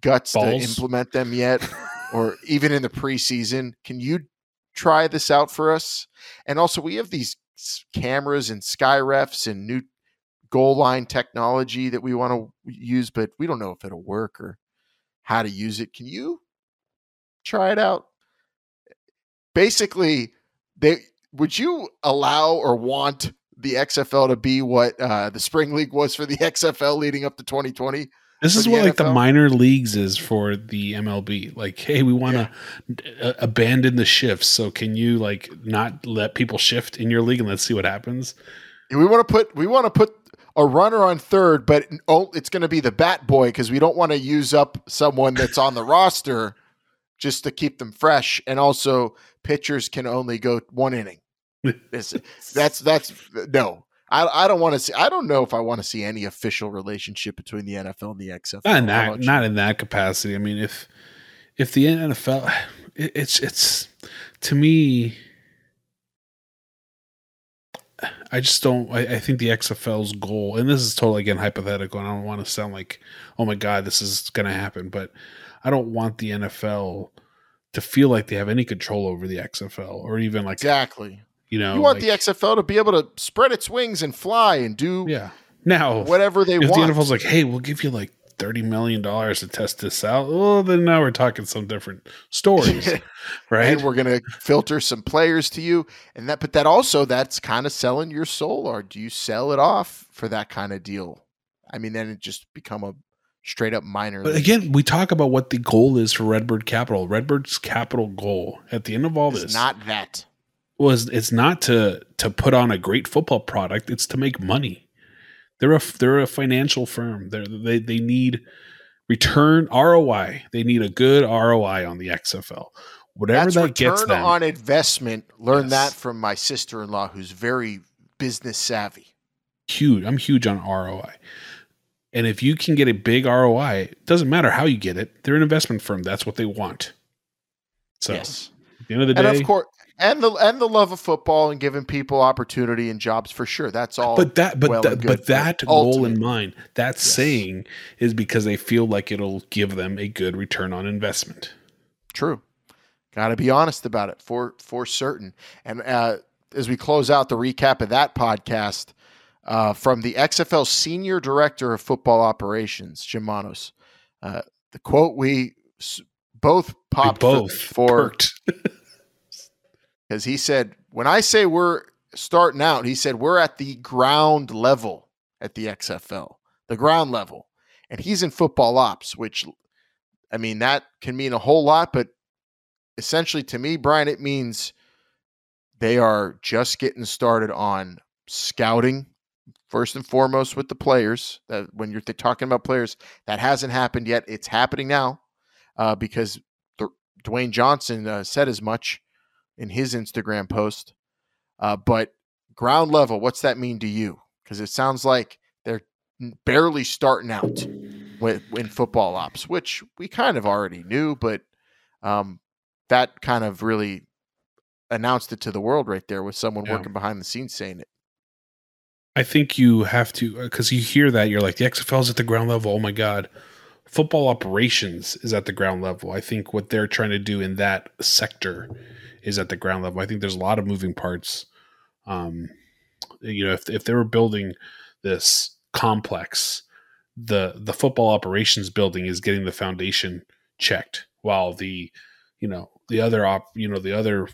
guts Balls. to implement them yet, or even in the preseason? Can you try this out for us? And also, we have these cameras and sky refs and new goal line technology that we want to use, but we don't know if it'll work or how to use it. Can you try it out? Basically, they would you allow or want the XFL to be what uh, the spring league was for the XFL leading up to 2020? This is what like the minor leagues is for the MLB. Like, hey, we want to abandon the shifts. So can you like not let people shift in your league and let's see what happens? We want to put we want to put a runner on third, but oh, it's going to be the bat boy because we don't want to use up someone that's on the roster just to keep them fresh. And also, pitchers can only go one inning. That's that's no. I, I don't want to see. I don't know if I want to see any official relationship between the NFL and the XFL. Not in that, not in that capacity. I mean, if if the NFL, it, it's it's to me, I just don't. I, I think the XFL's goal, and this is totally again hypothetical, and I don't want to sound like, oh my god, this is going to happen, but I don't want the NFL to feel like they have any control over the XFL or even like exactly. you know You want like- the XFL to be able to spread its wings and fly and do yeah now whatever they if want. the NFL's like, hey, we'll give you like thirty million dollars to test this out, well, then now we're talking some different stories, right? and we're gonna filter some players to you and that but that also that's kind of selling your soul or do you sell it off for that kind of deal i mean then it just become a straight up minor But league. again, we talk about what the goal is for Redbird Capital. Redbird's capital goal at the end of all it's this not that was it's not to to put on a great football product. It's to make money. They're a they're a financial firm. They're, they they need return ROI. They need a good ROI on the XFL. Whatever that's that return gets them. on investment learn Yes. that from my sister-in-law who's very business savvy huge. I'm huge on ROI. And if you can get a big ROI, it doesn't matter how you get it. They're an investment firm. That's what they want. So yes. at the end of the day, And of course, and the and the love of football and giving people opportunity and jobs for sure. That's all. but that but well that, but that goal in mind, that Yes. saying is because they feel like it'll give them a good return on investment. True. Got to be honest about it for for certain. And uh, as we close out the recap of that podcast, uh, from the XFL Senior Director of Football Operations, Jim Monos, uh, the quote we both popped for- both for. because he said, when I say we're starting out, he said we're at the ground level at the XFL, the ground level. And he's in football ops, which, I mean, that can mean a whole lot, but essentially to me, Brian, it means they are just getting started on scouting first and foremost with the players. That when you're th- talking about players, that hasn't happened yet. It's happening now uh, because Dwayne Johnson uh, said as much in his Instagram post. Uh, but ground level, what's that mean to you? Because it sounds like they're barely starting out with in football ops, which we kind of already knew, but um, that kind of really announced it to the world right there with someone Yeah. working behind the scenes saying it. I think you have to because you hear that you're like the XFL is at the ground level. Oh my god, football operations is at the ground level. I think what they're trying to do in that sector is at the ground level. I think there's a lot of moving parts. Um, you know, if if they were building this complex, the the football operations building is getting the foundation checked, while the you know the other op you know the other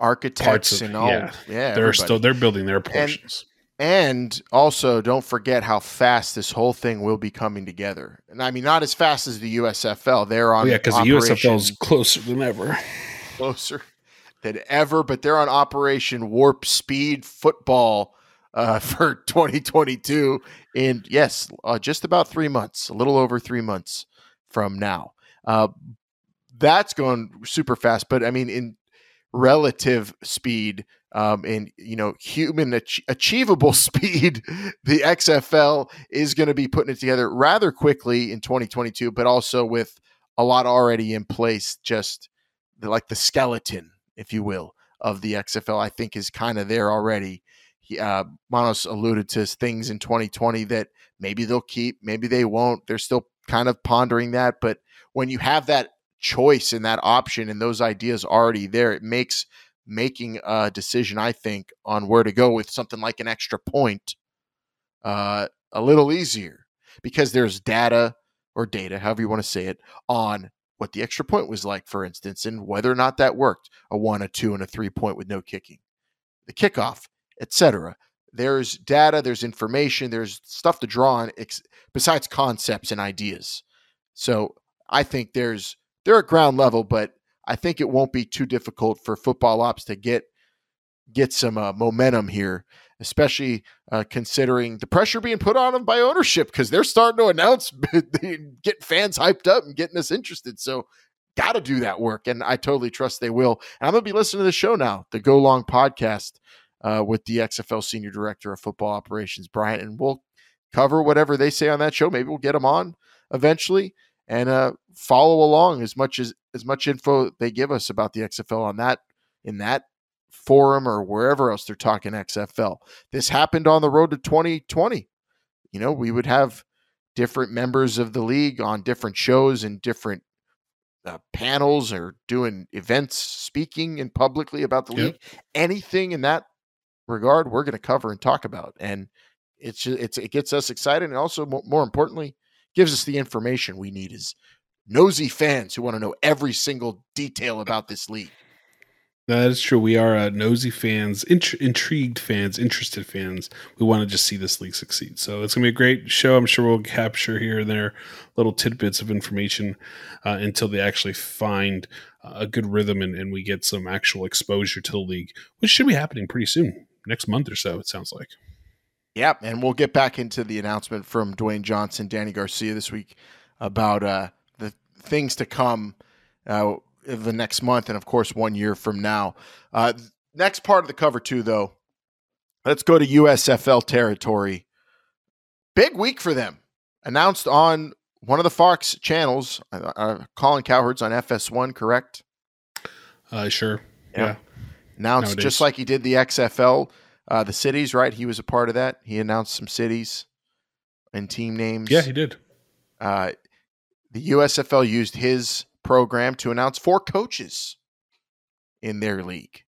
Architects of- and all, yeah, yeah, they're still they're building their portions. And also, don't forget how fast this whole thing will be coming together. And I mean, not as fast as the USFL. They're on yeah, because the USFL is closer than ever. closer than ever, but they're on Operation Warp Speed Football uh, for 2022 And yes, uh, just about three months, a little over three months from now. Uh, that's going super fast, but I mean, in relative speed, um, in you know human ach- achievable speed, the XFL is going to be putting it together rather quickly in 2022, but also with a lot already in place. Just the, like the skeleton, if you will, of the XFL, I think is kind of there already. He, uh, Monos alluded to things in 2020 that maybe they'll keep, maybe they won't. They're still kind of pondering that, but when you have that choice and that option and those ideas already there, it makes making a decision, I think, on where to go with something like an extra point uh, a little easier because there's data or data, however you want to say it, on what the extra point was like, for instance, and whether or not that worked a one, a two, and a three point with no kicking, the kickoff, etc. There's data, there's information, there's stuff to draw on ex- besides concepts and ideas. So I think there's they're at ground level, but I think it won't be too difficult for football ops to get get some uh, momentum here, especially uh, considering the pressure being put on them by ownership because they're starting to announce getting fans hyped up and getting us interested. So got to do that work, and I totally trust they will. And I'm gonna be listening to the show now, the Go Long podcast uh, with the XFL Senior Director of Football Operations, Brian, and we'll cover whatever they say on that show. Maybe we'll get them on eventually and uh, follow along as much as as much info they give us about the XFL on that in that forum or wherever else they're talking XFL. This happened on the road to 2020. You know, we would have different members of the league on different shows and different uh, panels or doing events, speaking and publicly about the Yep. league. Anything in that regard, we're going to cover and talk about, and it's ju- it's it gets us excited, and also more importantly, gives us the information we need as nosy fans who want to know every single detail about this league. That is true. We are uh, nosy fans, int- intrigued fans, interested fans. We want to just see this league succeed. So it's going to be a great show. I'm sure we'll capture here and there little tidbits of information uh, until they actually find uh, a good rhythm and, and we get some actual exposure to the league, which should be happening pretty soon, next month or so, it sounds like. Yep, and we'll get back into the announcement from Dwayne Johnson, Dany Garcia this week about uh, the things to come uh, the next month, and of course, one year from now. Uh, next part of the cover, too, though. Let's go to USFL territory. Big week for them. announced on one of the Fox channels, uh, Colin Cowherd's on FS1, correct? Uh, sure. Yeah. Yeah. Announced Nowadays. just like he did the XFL, uh, the cities, right? He was a part of that. He announced some cities and team names. Yeah, he did. Uh, the USFL used his program to announce four coaches in their league.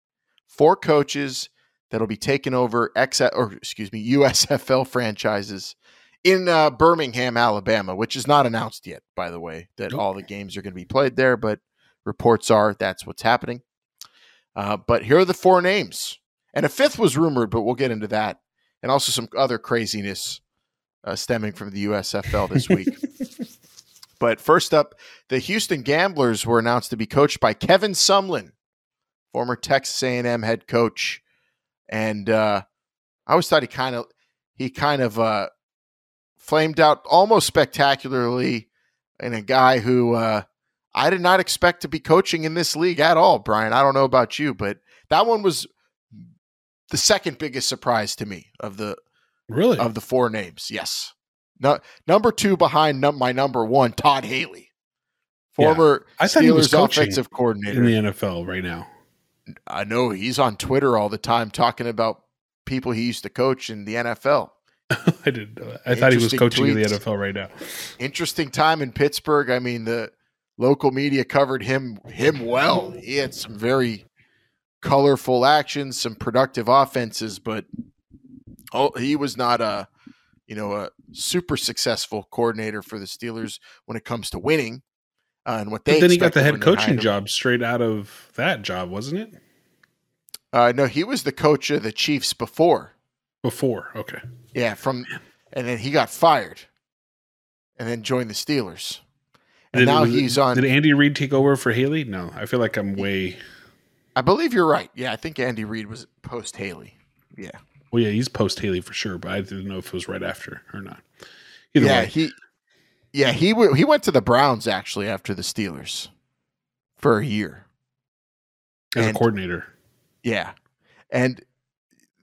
Four coaches that'll be taking over X or excuse me USFL franchises in uh, Birmingham, Alabama, which is not announced yet, by the way, that all the games are going to be played there, but reports are that's what's happening. Uh, but here are the four names, and a fifth was rumored, but we'll get into that, and also some other craziness uh, stemming from the USFL this week. But first up, the Houston Gamblers were announced to be coached by Kevin Sumlin, former Texas A&M head coach, and uh, I always thought he kind of he kind of uh, flamed out almost spectacularly in a guy who uh, I did not expect to be coaching in this league at all. Brian, I don't know about you, but that one was the second biggest surprise to me of the Really? of the four names. Yes. No, number two behind num- my number one, Todd Haley, former I thought he was Steelers offensive coordinator. in the NFL right now. I know he's on Twitter all the time talking about people he used to coach in the NFL. I didn't know that. I thought he was coaching in the. NFL right now. Interesting time in Pittsburgh. I mean, the local media covered him him well. He had some very colorful actions, some productive offenses, but oh, he was not a you know a super successful coordinator for the Steelers when it comes to winning. Uh, and what they But then he got the head when they hired coaching job straight out of that job, wasn't it? Uh, no, he was the coach of the Chiefs before. Before. Okay. Yeah, from and then he got fired, and then joined the Steelers. And Did- now he's on. Did Andy Reid take over for Haley? No, I feel like I'm way. I believe you're right. Yeah, I think Andy Reid was post Haley. Yeah, Well, yeah, he's post Haley for sure, but I didn't know if it was right after or not. Either yeah, way, he, yeah, he w- he went to the Browns actually after the Steelers for a year. as a coordinator. Yeah, and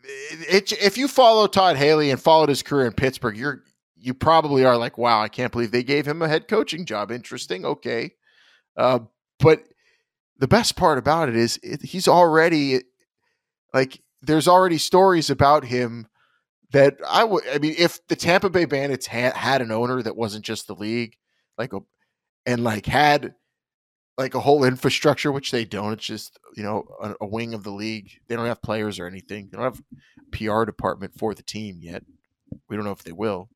it, it, if you follow Todd Haley and followed his career in Pittsburgh, you're you probably are like, wow, I can't believe they gave him a head coaching job. Interesting, okay, uh, but the best part about it is it, he's already like there's already stories about him that I would. I mean, if the Tampa Bay Bandits had had an owner that wasn't just the league, like a and like had like a whole infrastructure, which they don't. It's just you know a, a wing of the league. They don't have players or anything. They don't have PR department for the team yet. We don't know if they will.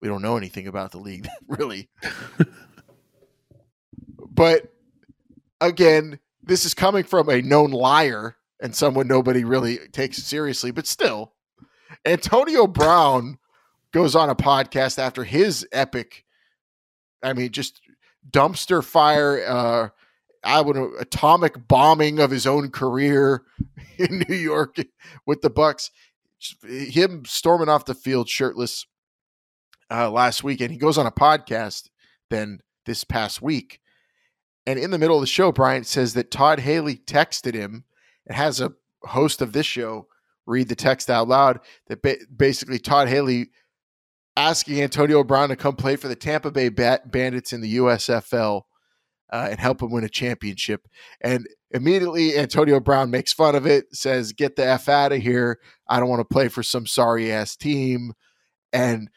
We don't know anything about the league really. but again, this is coming from a known liar and someone nobody really takes seriously. But still, Antonio Brown goes on a podcast after his epic. I mean, just dumpster fire. Uh, I would atomic bombing of his own career in New York with the Bucs. Him storming off the field shirtless uh, last weekend. He goes on a podcast then this past week, and in the middle of the show, Bryant says that Todd Haley texted him and has a host of this show read the text out loud. That ba- basically Todd Haley asking Antonio Brown to come play for the Tampa Bay Bat- Bandits in the USFL uh, and help him win a championship. And immediately Antonio Brown makes fun of it, says, "Get the f out of here! I don't want to play for some sorry ass team." And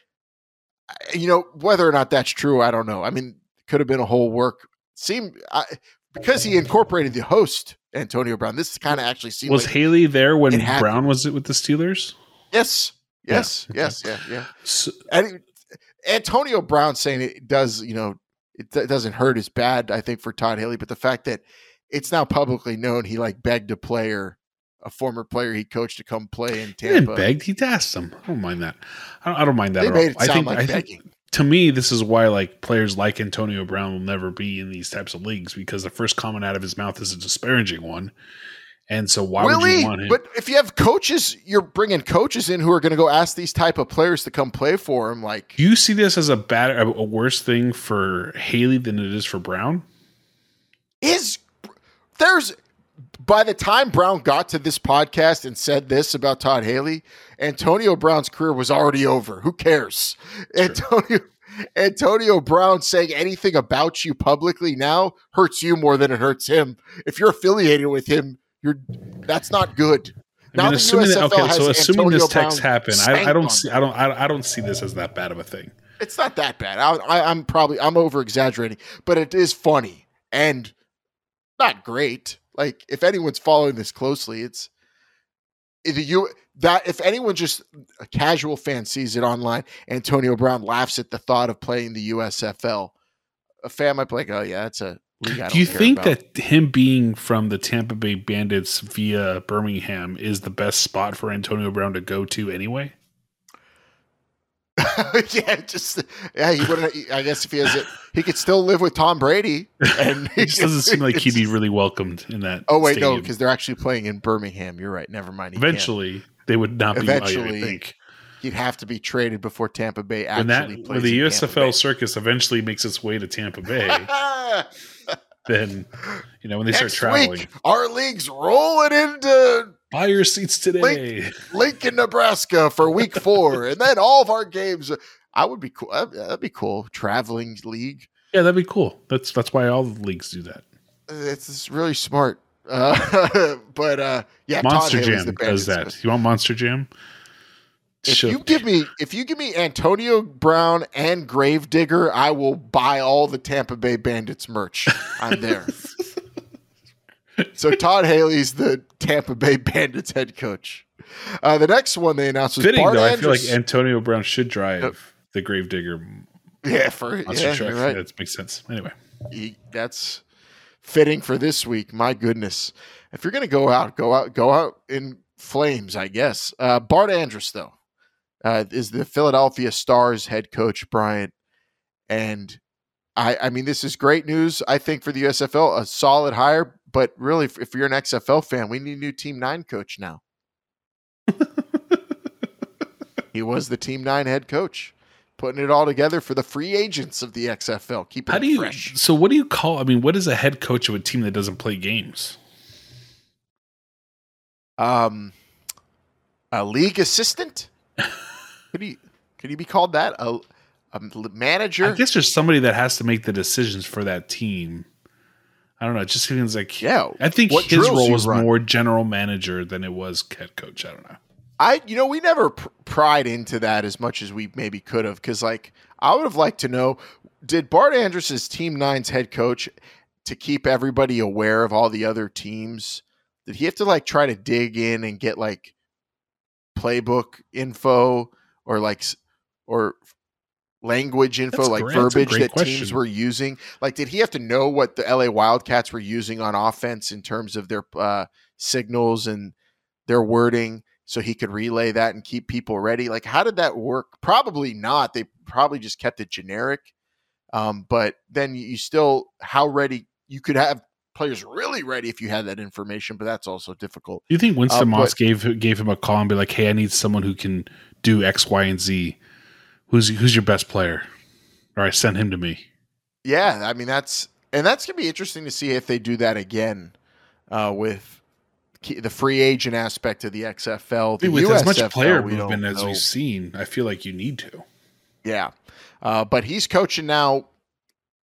uh, you know whether or not that's true, I don't know. I mean, could have been a whole work. Seem I, because he incorporated the host Antonio Brown. This kind of actually seemed Was like, Haley there when. Brown was it with the Steelers? yes, yes, okay. yes, yeah, yeah. So, And Antonio Brown saying it does, you know, it, doesn't hurt as bad, I think, for Todd Haley. But the fact that it's now publicly known he like begged a player, a former player he coached, to come play in he Tampa. didn't beg. He asked them. I don't mind that. I don't, I don't mind that They at made all. it I sound think. like I think begging. To me, this is why like players like Antonio Brown will never be in these types of leagues because the first comment out of his mouth is a disparaging one, and so why would you want him? But if you have coaches, you're bringing coaches in who are going to go ask these type of players to come play for him. Like, Do you see this as a bad, a a worse thing for Haley than it is for Brown? is there's by the time Brown got to this podcast and said this about Todd Haley, Antonio Brown's career was already over. Who cares? Antonio Antonio Brown saying anything about you publicly now hurts you more than it hurts him. If you're affiliated with him, you're that's not good. I Now mean, assuming that, okay, so assuming Antonio this text Brown happened, I, I don't see. I don't, I, I don't see this as that bad of a thing. It's not that bad. I, I, I'm probably I'm over exaggerating, but it is funny and not great. Like if anyone's following this closely, it's if you that if anyone just a casual fan sees it online, Antonio Brown laughs at the thought of playing the USFL. A fan might be like, "Oh yeah, that's a league." I Do you think about." that him being from the Tampa Bay Bandits via Birmingham is the best spot for Antonio Brown to go to anyway? yeah, just yeah, he wouldn't. I guess if he has it, he could still live with Tom Brady. And It just doesn't seem like he'd be really welcomed in that. Oh wait, no, because they're actually playing in Birmingham. You're right. Never mind. Can't. eventually they would not be. Eventually, he'd have to be traded before Tampa Bay when that actually when the USFL circus eventually makes its way to Tampa Bay, then you know when they start traveling, week, our league's rolling into buy your seats today. Link, Lincoln, Nebraska for Week Four, and then all of our games. I would be cool. That'd, be cool. Traveling league. Yeah, that'd be cool. That's that's why all the leagues do that. It's, it's really smart. Uh, but uh, yeah, Monster Jam the does that. You want Monster Jam? If Sure. you give me if you give me Antonio Brown and Gravedigger, I will buy all the Tampa Bay Bandits merch. I'm there. so Todd Haley's the Tampa Bay Bandits head coach. Uh, the next one they announced was Fitting Bart though, I feel like Antonio Brown should drive Yep. the Gravedigger yeah, for yeah, truck. right. That makes sense. Anyway, He- that's fitting for this week. My goodness, if you're gonna go out, go out, go out in flames, I guess. Uh, Bart Andrus though uh, is the Philadelphia Stars head coach, Bryant, and I, I mean, this is great news. I think for the USFL, a solid hire. But really, if, you're an XFL fan, we need a new Team Nine coach now. he was the Team Nine head coach, putting it all together for the free agents of the XFL. Keeping how do you? fresh. So what do you call? I mean, what is a head coach of a team that doesn't play games? um, a league assistant. could he could he be called that? A, a manager? I guess there's somebody that has to make the decisions for that team. I don't know. It just seems like Yeah. I think What his role was run? more general manager than it was head coach. I don't know. I you know we never pr- pried into that as much as we maybe could have because like I would have liked to know did Bart Andrus's Team Nine's head coach to keep everybody aware of all the other teams? Did he have to like try to dig in and get like playbook info or like or language info That's like great. Verbiage that teams were using? Like did he have to know what the LA Wildcats were using on offense in terms of their uh, signals and their wording so he could relay that and keep people ready? Like, how did that work? Probably not. They probably just kept it generic. Um, but then you still, how ready you could have players really ready if you had that information, but that's also difficult. Do you think Winston Uh, Moss but- gave gave him a call and be like, "Hey, I need someone who can do X, Y, and Z. Who's who's your best player? All right, send him to me." Yeah, I mean that's and that's gonna be interesting to see if they do that again uh, with the free agent aspect of the XFL. The with as much player movement as know. we've seen, I feel like you need to. Yeah. Uh, but he's coaching now,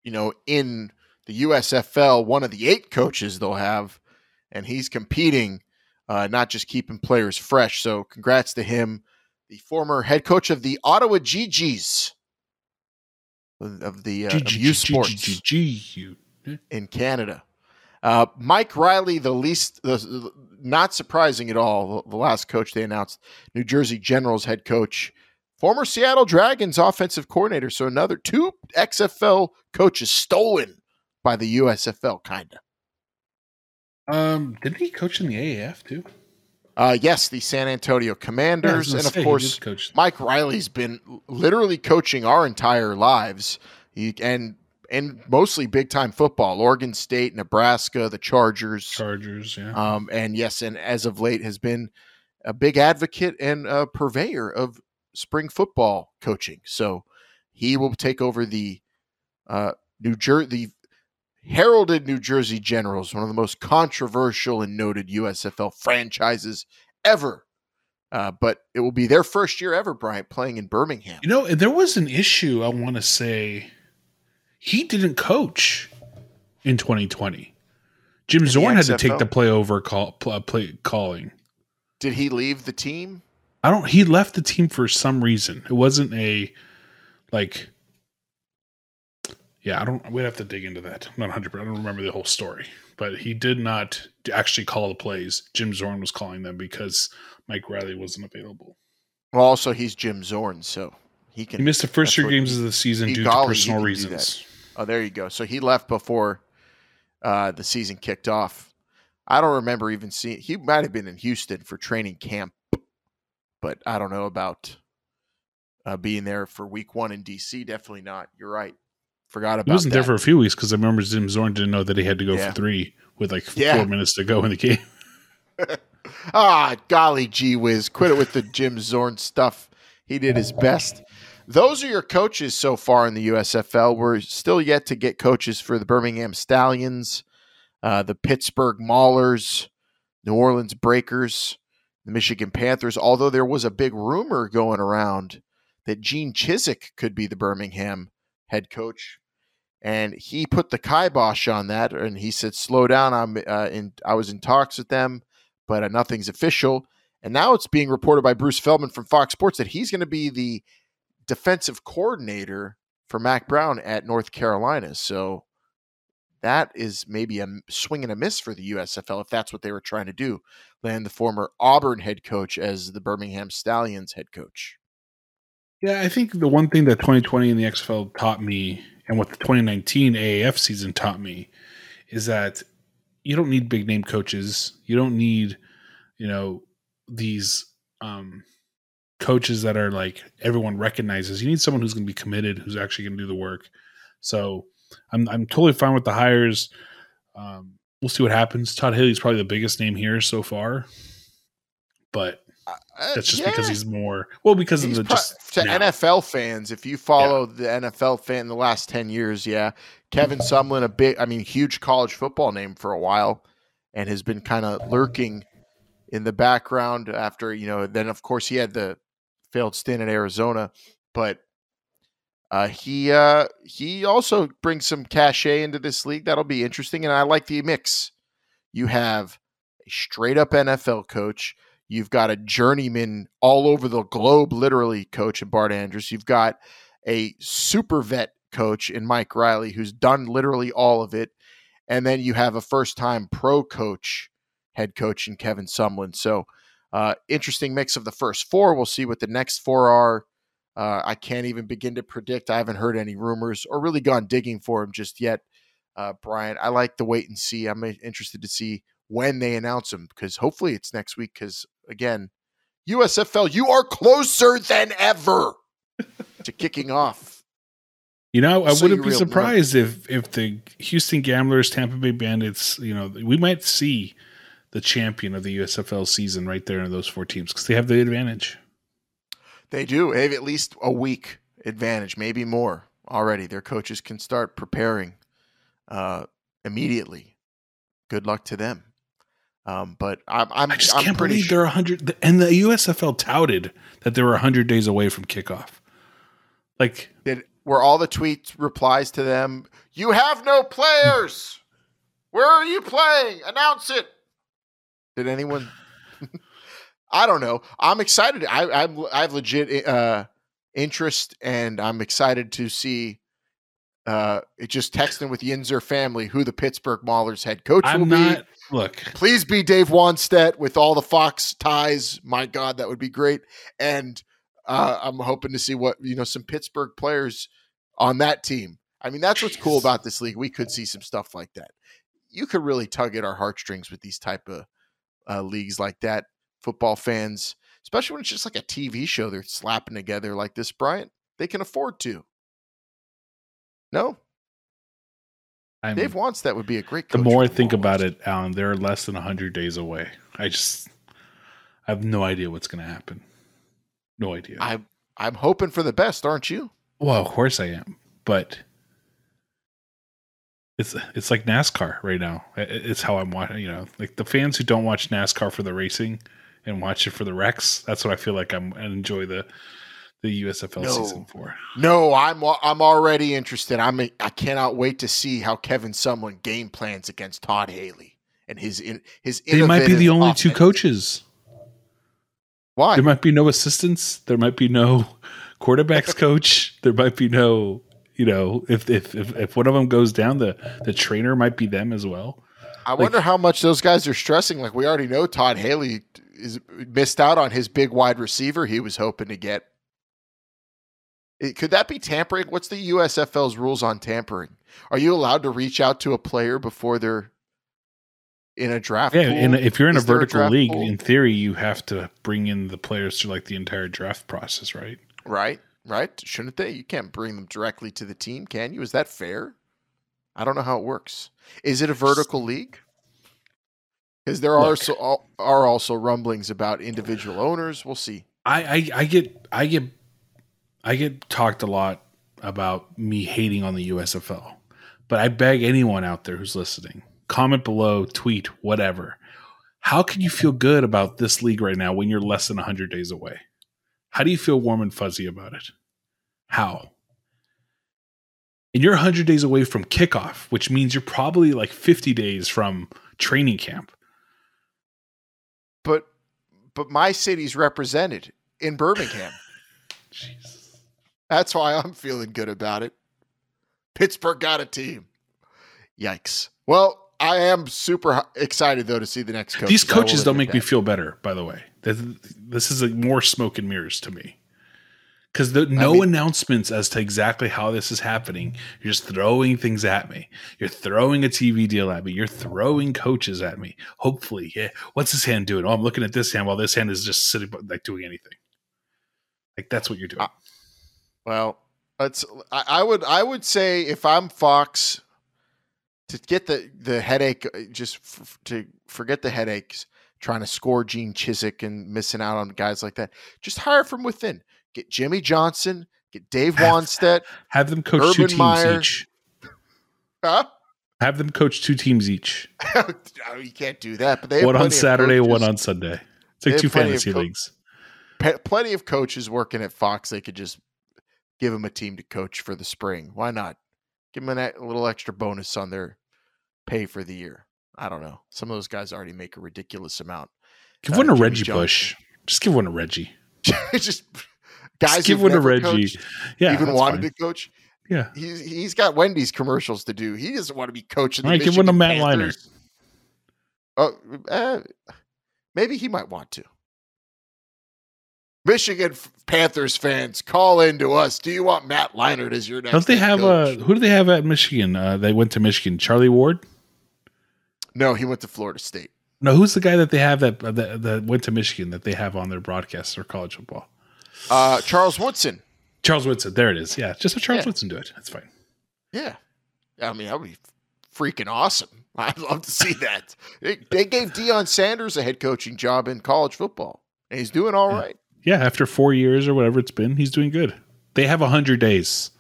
you know, in the USFL, one of the eight coaches they'll have, and he's competing, uh, not just keeping players fresh. So congrats to him, the former head coach of the Ottawa GGs of the uh, of youth sports in Canada. Uh, Mike Riley, the least, the, the- not surprising at all, the last coach they announced, New Jersey Generals head coach, former Seattle Dragons offensive coordinator. So another two XFL coaches stolen by the USFL, kind of. Um, didn't he coach in the AAF too? Uh, yes, the San Antonio Yeah, I was Commanders, and of say, course, coach. Mike Riley's been literally coaching our entire lives, he, and and mostly big time football. Oregon State, Nebraska, the Chargers, Chargers. Yeah. Um, and yes, and as of late has been a big advocate and a purveyor of spring football coaching. So he will take over the uh, New Jersey, the heralded New Jersey Generals, one of the most controversial and noted USFL franchises ever. Uh, but it will be their first year ever, Bryant, playing in Birmingham. You know, there was an issue. I want to say he didn't coach in 2020. Jim In Zorn had to take the play over call play, play calling. Did he leave the team? I don't. He left the team for some reason. It wasn't a like. Yeah, I don't. We'd have to dig into that. I'm not 100. I don't remember the whole story, but he did not actually call the plays. Jim Zorn was calling them because Mike Riley wasn't available. Well, also he's Jim Zorn, so he can. He missed the first three games of the season due golly, to personal reasons. Oh, there you go. So he left before uh, the season kicked off. I don't remember even seeing. He might have been in Houston for training camp, but I don't know about uh, being there for Week One in DC. Definitely not. You're right. Forgot about. He wasn't there for a few weeks because I remember Jim Zorn didn't know that he had to go Yeah. for three with like Yeah. four minutes to go in the game. ah, golly gee whiz. Quit it with the Jim Zorn stuff. He did his best. Those are your coaches so far in the USFL. We're still yet to get coaches for the Birmingham Stallions, uh, the Pittsburgh Maulers, New Orleans Breakers, the Michigan Panthers. Although there was a big rumor going around that Gene Chizik could be the Birmingham head coach. And he put the kibosh on that, and he said, "Slow down. I'm uh, in. I was in talks with them, but uh, nothing's official. And now it's being reported by Bruce Feldman from Fox Sports that he's going to be the defensive coordinator for Mack Brown at North Carolina. So that is maybe a swing and a miss for the USFL if that's what they were trying to do. Land the former Auburn head coach as the Birmingham Stallions head coach. Yeah, I think the one thing that 2020 in the XFL taught me, and what the 2019 AAF season taught me, is that you don't need big name coaches. You don't need, you know, these um, coaches that are like everyone recognizes. You need someone who's going to be committed, who's actually going to do the work. So I'm I'm totally fine with the hires. Um, we'll see what happens. Todd Haley's probably the biggest name here so far, but that's just yeah. because he's more well because He's of the pro- just to now. NFL fans. If you follow the NFL fan in the last ten years, yeah, Kevin Sumlin, a big, I mean, huge college football name for a while, and has been kind of lurking in the background after you know. Then of course he had the failed stint in Arizona, but uh, he uh, he also brings some cachet into this league. That'll be interesting, and I like the mix. You have a straight up NFL coach. You've got a journeyman all over the globe, literally, coach in Bart Andrus. You've got a super vet coach in Mike Riley, who's done literally all of it. And then you have a first time pro coach, head coach in Kevin Sumlin. So, uh, interesting mix of the first four. We'll see what the next four are. Uh, I can't even begin to predict. I haven't heard any rumors or really gone digging for him just yet. Uh, Brian, I like to wait and see. I'm interested to see when they announce them because hopefully it's next week. Because again, USFL, you are closer than ever to kicking off. You know, I So wouldn't be surprised if if the Houston Gamblers, Tampa Bay Bandits, you know, we might see the champion of the USFL season right there in those four teams because they have the advantage. They do. They have at least a week advantage, maybe more already. Their coaches can start preparing uh, immediately. Good luck to them. Um, but I'm, I'm, I just I'm can't believe sure. they're hundred, and the USFL touted that they were hundred days away from kickoff. Like, Did were all the tweets replies to them? You have no players. Where are you playing? Announce it. Did anyone? I don't know. I'm excited. I I'm, I have legit uh, interest, and I'm excited to see. Uh, it just texting with Yinzer family who the Pittsburgh Maulers head coach will I'm be. not. Look, Please be Dave Wannstedt with all the Fox ties. My God, that would be great. And uh, I'm hoping to see what you know some Pittsburgh players on that team. I mean, that's what's cool about this league. We could see some stuff like that. You could really tug at our heartstrings with these type of uh, leagues like that. Football fans, especially when it's just like a TV show they're slapping together like this, Bryant. They can afford to. No, I'm, Dave Wannstedt would be a great. the more I think about it, Alan, they're less than hundred days away. I just, I have no idea what's going to happen. No idea. I'm I'm hoping for the best, aren't you? Well, of course I am, but it's it's like NASCAR right now. It's how I'm watching. You know, like the fans who don't watch NASCAR for the racing, and watch it for the wrecks. That's what I feel like I'm I enjoy the the USFL No. season for. No, I'm I'm already interested. I'm I cannot wait to see how Kevin Sumlin game plans against Todd Haley and his in, his. They might be the only two coaches. Why? There might be no assistants. There might be no quarterbacks coach. There might be no, you know, if if if, if one of them goes down, the the trainer might be them as well. I wonder how much those guys are stressing. Like we already know, Todd Haley is missed out on his big wide receiver he was hoping to get. It- could that be tampering? What's the USFL's rules on tampering? Are you allowed to reach out to a player before they're in a draft? Yeah, and if you're in a Is a vertical draft league, pool? in theory, you have to bring in the players through like the entire draft process, right? Right, right. Shouldn't they? You can't bring them directly to the team, can you? Is that fair? I don't know how it works. Is it a vertical league? Because there are Look. so, are also rumblings about individual owners. We'll see. I, I I get I get I get talked a lot about me hating on the USFL, but I beg anyone out there who's listening, comment below, tweet, whatever. How can you feel good about this league right now when you're less than 100 days away? How do you feel warm and fuzzy about it? How? And you're 100 days away from kickoff, which means you're probably like 50 days from training camp. But but my city's represented in Birmingham. Jesus. That's why I'm feeling good about it. Pittsburgh got a team. Yikes. Well, I am super excited though to see the next coach. These coaches don't make me feel better, by the way. This, is more smoke and mirrors to me. Because no mean- announcements as to exactly how this is happening. You're just throwing things at me. You're throwing a TV deal at me. You're throwing coaches at me. Hopefully, yeah. What's this hand doing? Oh, I'm looking at this hand while this hand is just sitting, like doing anything. Like that's what you're doing. Uh, Well, that's I, I would I would say if I'm Fox to get the the headache uh, just f- to forget the headaches trying to score Gene Chizik and missing out on guys like that. Just hire from within. Get Jimmy Johnson, get Dave Wannstedt. Have them coach two teams Meyer. each. Huh? Have them coach two teams each. You can't do that. But they have One on Saturday, one on Sunday. It's like two fantasy co- leagues. pe- plenty of coaches working at Fox. They could just give them a team to coach for the spring. Why not? Give them a little extra bonus on their pay for the year. I don't know. Some of those guys already make a ridiculous amount. Give uh, one to Jimmy Reggie Johnson. Bush. Just give one to Reggie. just guys Just give one to Reggie. coached, Yeah, even wanted fine. to coach. Yeah, He's he's got Wendy's commercials to do. He doesn't want to be coaching. The All right, give one to Matt. Panthers. Oh, uh, maybe he might want to. Michigan Panthers fans, call in to us. Do you want Matt Leinart as your next? don't they have uh coach? who do they have at Michigan? Uh, they went to Michigan. Charlie Ward. No, he went to Florida State. No, who's the guy that they have that that, that went to Michigan that they have on their broadcasts for college football? Uh, Charles Woodson. Charles Woodson. There it is. Yeah, just have Charles Yeah. Woodson do it. That's fine. Yeah, I mean that would be freaking awesome. I'd love to see that. They, they gave Deion Sanders a head coaching job in college football, and he's doing all Yeah. right. Yeah, after four years or whatever it's been, he's doing good. They have a hundred days.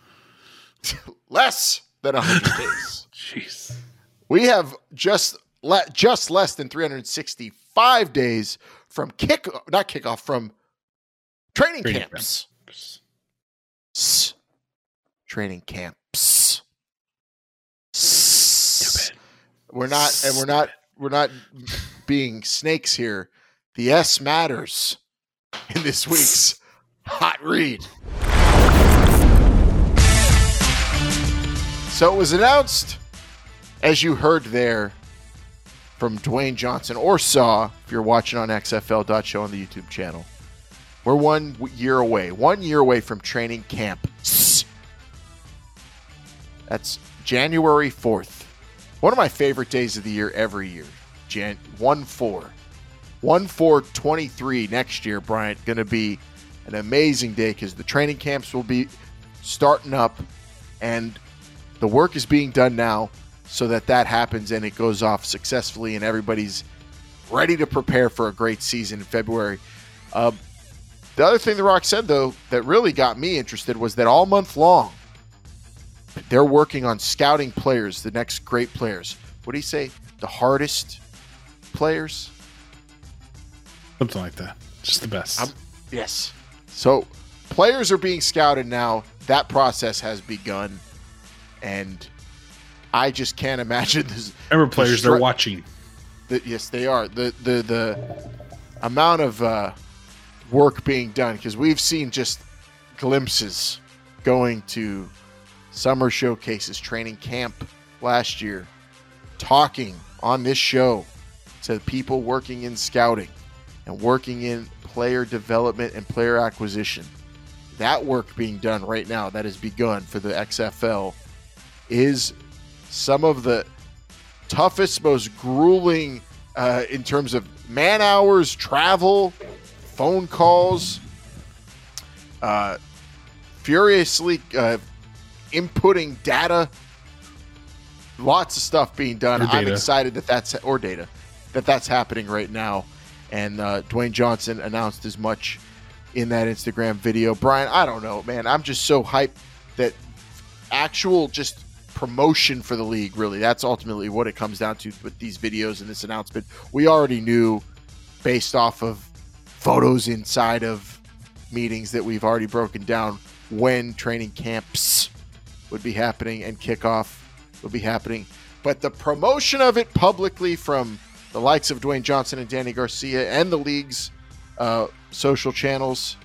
Less than a hundred days. Jeez. We have just le- just less than 365 days from kick not kickoff from training, Training camps. S- Training camps. S- We're not and we're not we're not being snakes here. The S matters in this week's hot read. So it was announced as you heard there from Dwayne Johnson or saw if you're watching on XFL.show on the YouTube channel. We're one year away, one year away from training camp. That's January 4th. One of my favorite days of the year every year. Jan 1 4. 1 4 23 next year, Bryant. Going to be an amazing day because the training camps will be starting up and the work is being done now so that that happens and it goes off successfully and everybody's ready to prepare for a great season in February. Uh, the other thing The Rock said, though, that really got me interested was that all month long, they're working on scouting players, the next great players. What do you say? The hardest players? Something like that. Just the best. I'm- Yes. So players are being scouted now. That process has begun, and I just can't imagine this. Remember, players, stre- they're watching. The, yes, they are. The the the amount of uh, work being done because we've seen just glimpses going to summer showcases, training camp last year, talking on this show to people working in scouting and working in player development and player acquisition. That work being done right now, that has begun for the XFL, is some of the toughest, most grueling uh, in terms of man hours, travel, phone calls, uh, furiously uh, inputting data. Lots of stuff being done. I'm excited that that's or data that that's happening right now. And uh, Dwayne Johnson announced as much in that Instagram video. Brian, I don't know, man. I'm just so hyped that actual just promotion for the league really that's ultimately what it comes down to with these videos and this announcement we already knew based off of photos inside of meetings that we've already broken down when training camps would be happening and kickoff would be happening but the promotion of it publicly from the likes of Dwayne Johnson and Dany Garcia and the league's uh, social channels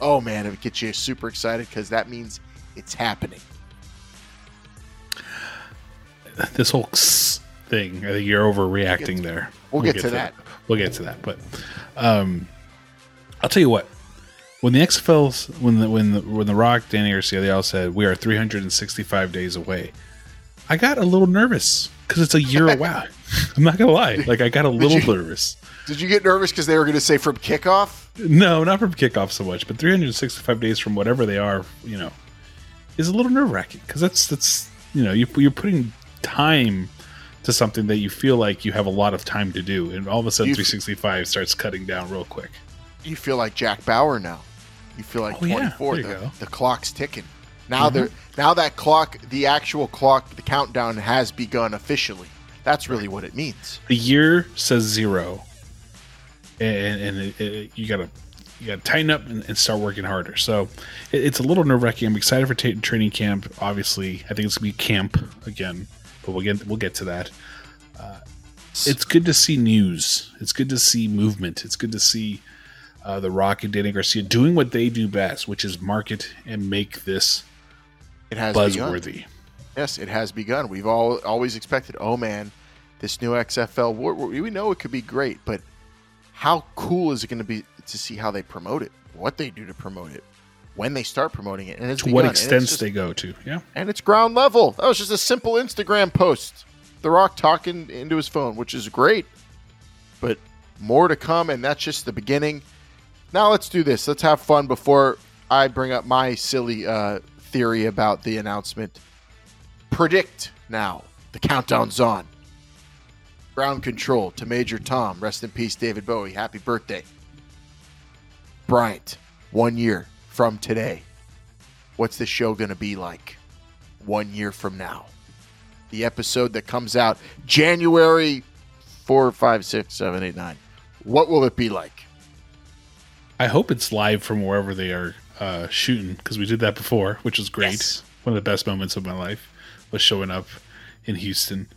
oh man it gets you super excited because that means it's happening This whole thing, I think you're overreacting there. we'll get to that. We'll get to that. But um, I'll tell you what. When the XFL's when the when the when the Rock, Dany Garcia, they all said we are 365 days away. I got a little nervous because it's a year away. I'm not gonna lie. Like I got a little you- nervous. Did you get nervous because they were going to say from kickoff? No, not from kickoff so much, but 365 days from whatever they are, you know, is a little nerve wracking because that's that's you know you, you're putting time to something that you feel like you have a lot of time to do, and all of a sudden You- 365 starts cutting down real quick. You feel like Jack Bauer now. You feel like Oh, 24. There you the, the clock's ticking. Now they're now that clock, the actual clock, the countdown has begun officially. That's really what it means. The year says zero, and, and it, it, you gotta you gotta tighten up and, and start working harder. So it, it's a little nerve wracking. I'm excited for ta training camp. Obviously, I think it's gonna be camp again, but we'll get we'll get to that. Uh, it's good to see news. It's good to see movement. It's good to see uh, the Rock and Dany Garcia doing what they do best, which is market and make this It has begun. Yes, it has begun. We've all always expected. Oh man, this new XFL. We we know it could be great, but how cool is it going to be to see how they promote it, what they do to promote it, when they start promoting it, and it's To what begun. It's extents just- they go to? Yeah. and it's ground level. That was just a simple Instagram post. The Rock talking into his phone, which is great, but more to come, and that's just the beginning. Now let's do this. Let's have fun before I bring up my silly uh, theory about the announcement. Predict now. The countdown's on. Ground control to Major Tom. Rest in peace, David Bowie. Happy birthday. Bryant, one year from today. What's the show going to be like one year from now? The episode that comes out January 4, 5, 6, 7, 8, 9. What will it be like? I hope it's live from wherever they are uh, shooting because we did that before, which was great. Yes. One of the best moments of my life was showing up in Houston.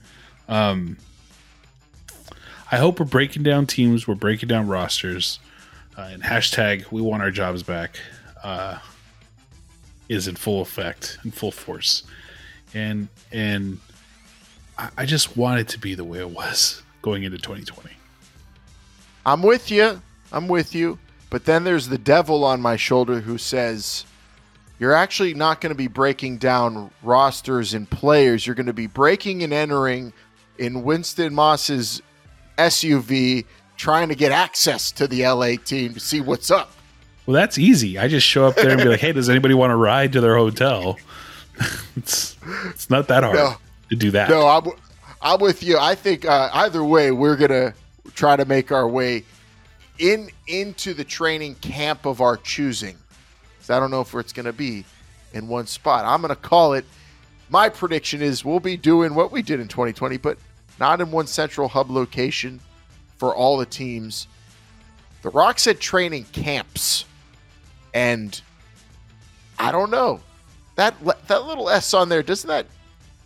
Um, I hope we're breaking down teams, we're breaking down rosters, uh, and hashtag we want our jobs back uh, is in full effect, in full force, and and I, I just want it to be the way it was going into 2020. I'm with you. I'm with you. But then there's the devil on my shoulder who says, you're actually not going to be breaking down rosters and players. You're going to be breaking and entering in Winston Moss's SUV, trying to get access to the LA team to see what's up. Well, that's easy. I just show up there and be like, "Hey, does anybody want to ride to their hotel?" it's it's not that hard No. to do that. No, I'm, I'm with you. I think uh, either way, we're gonna try to make our way in into the training camp of our choosing. So I don't know if it's gonna be in one spot. I'm gonna call it. My prediction is we'll be doing what we did in 2020, but not in one central hub location for all the teams. The Rock said training camps, and I don't know that that little S on there. Doesn't that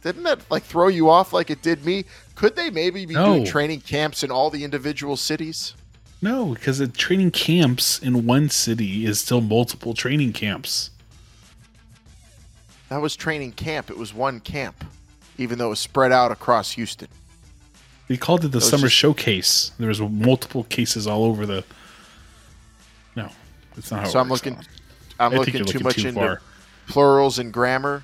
didn't that like throw you off like it did me? Could they maybe be No. doing training camps in all the individual cities? No, because the training camps in one city is still multiple training camps. That was training camp. It was one camp, even though it was spread out across Houston. They called it the was summer just- showcase. There was multiple cases all over the. No, that's not how. So it I'm works, looking, I'm I looking too looking much too into far. plurals and grammar.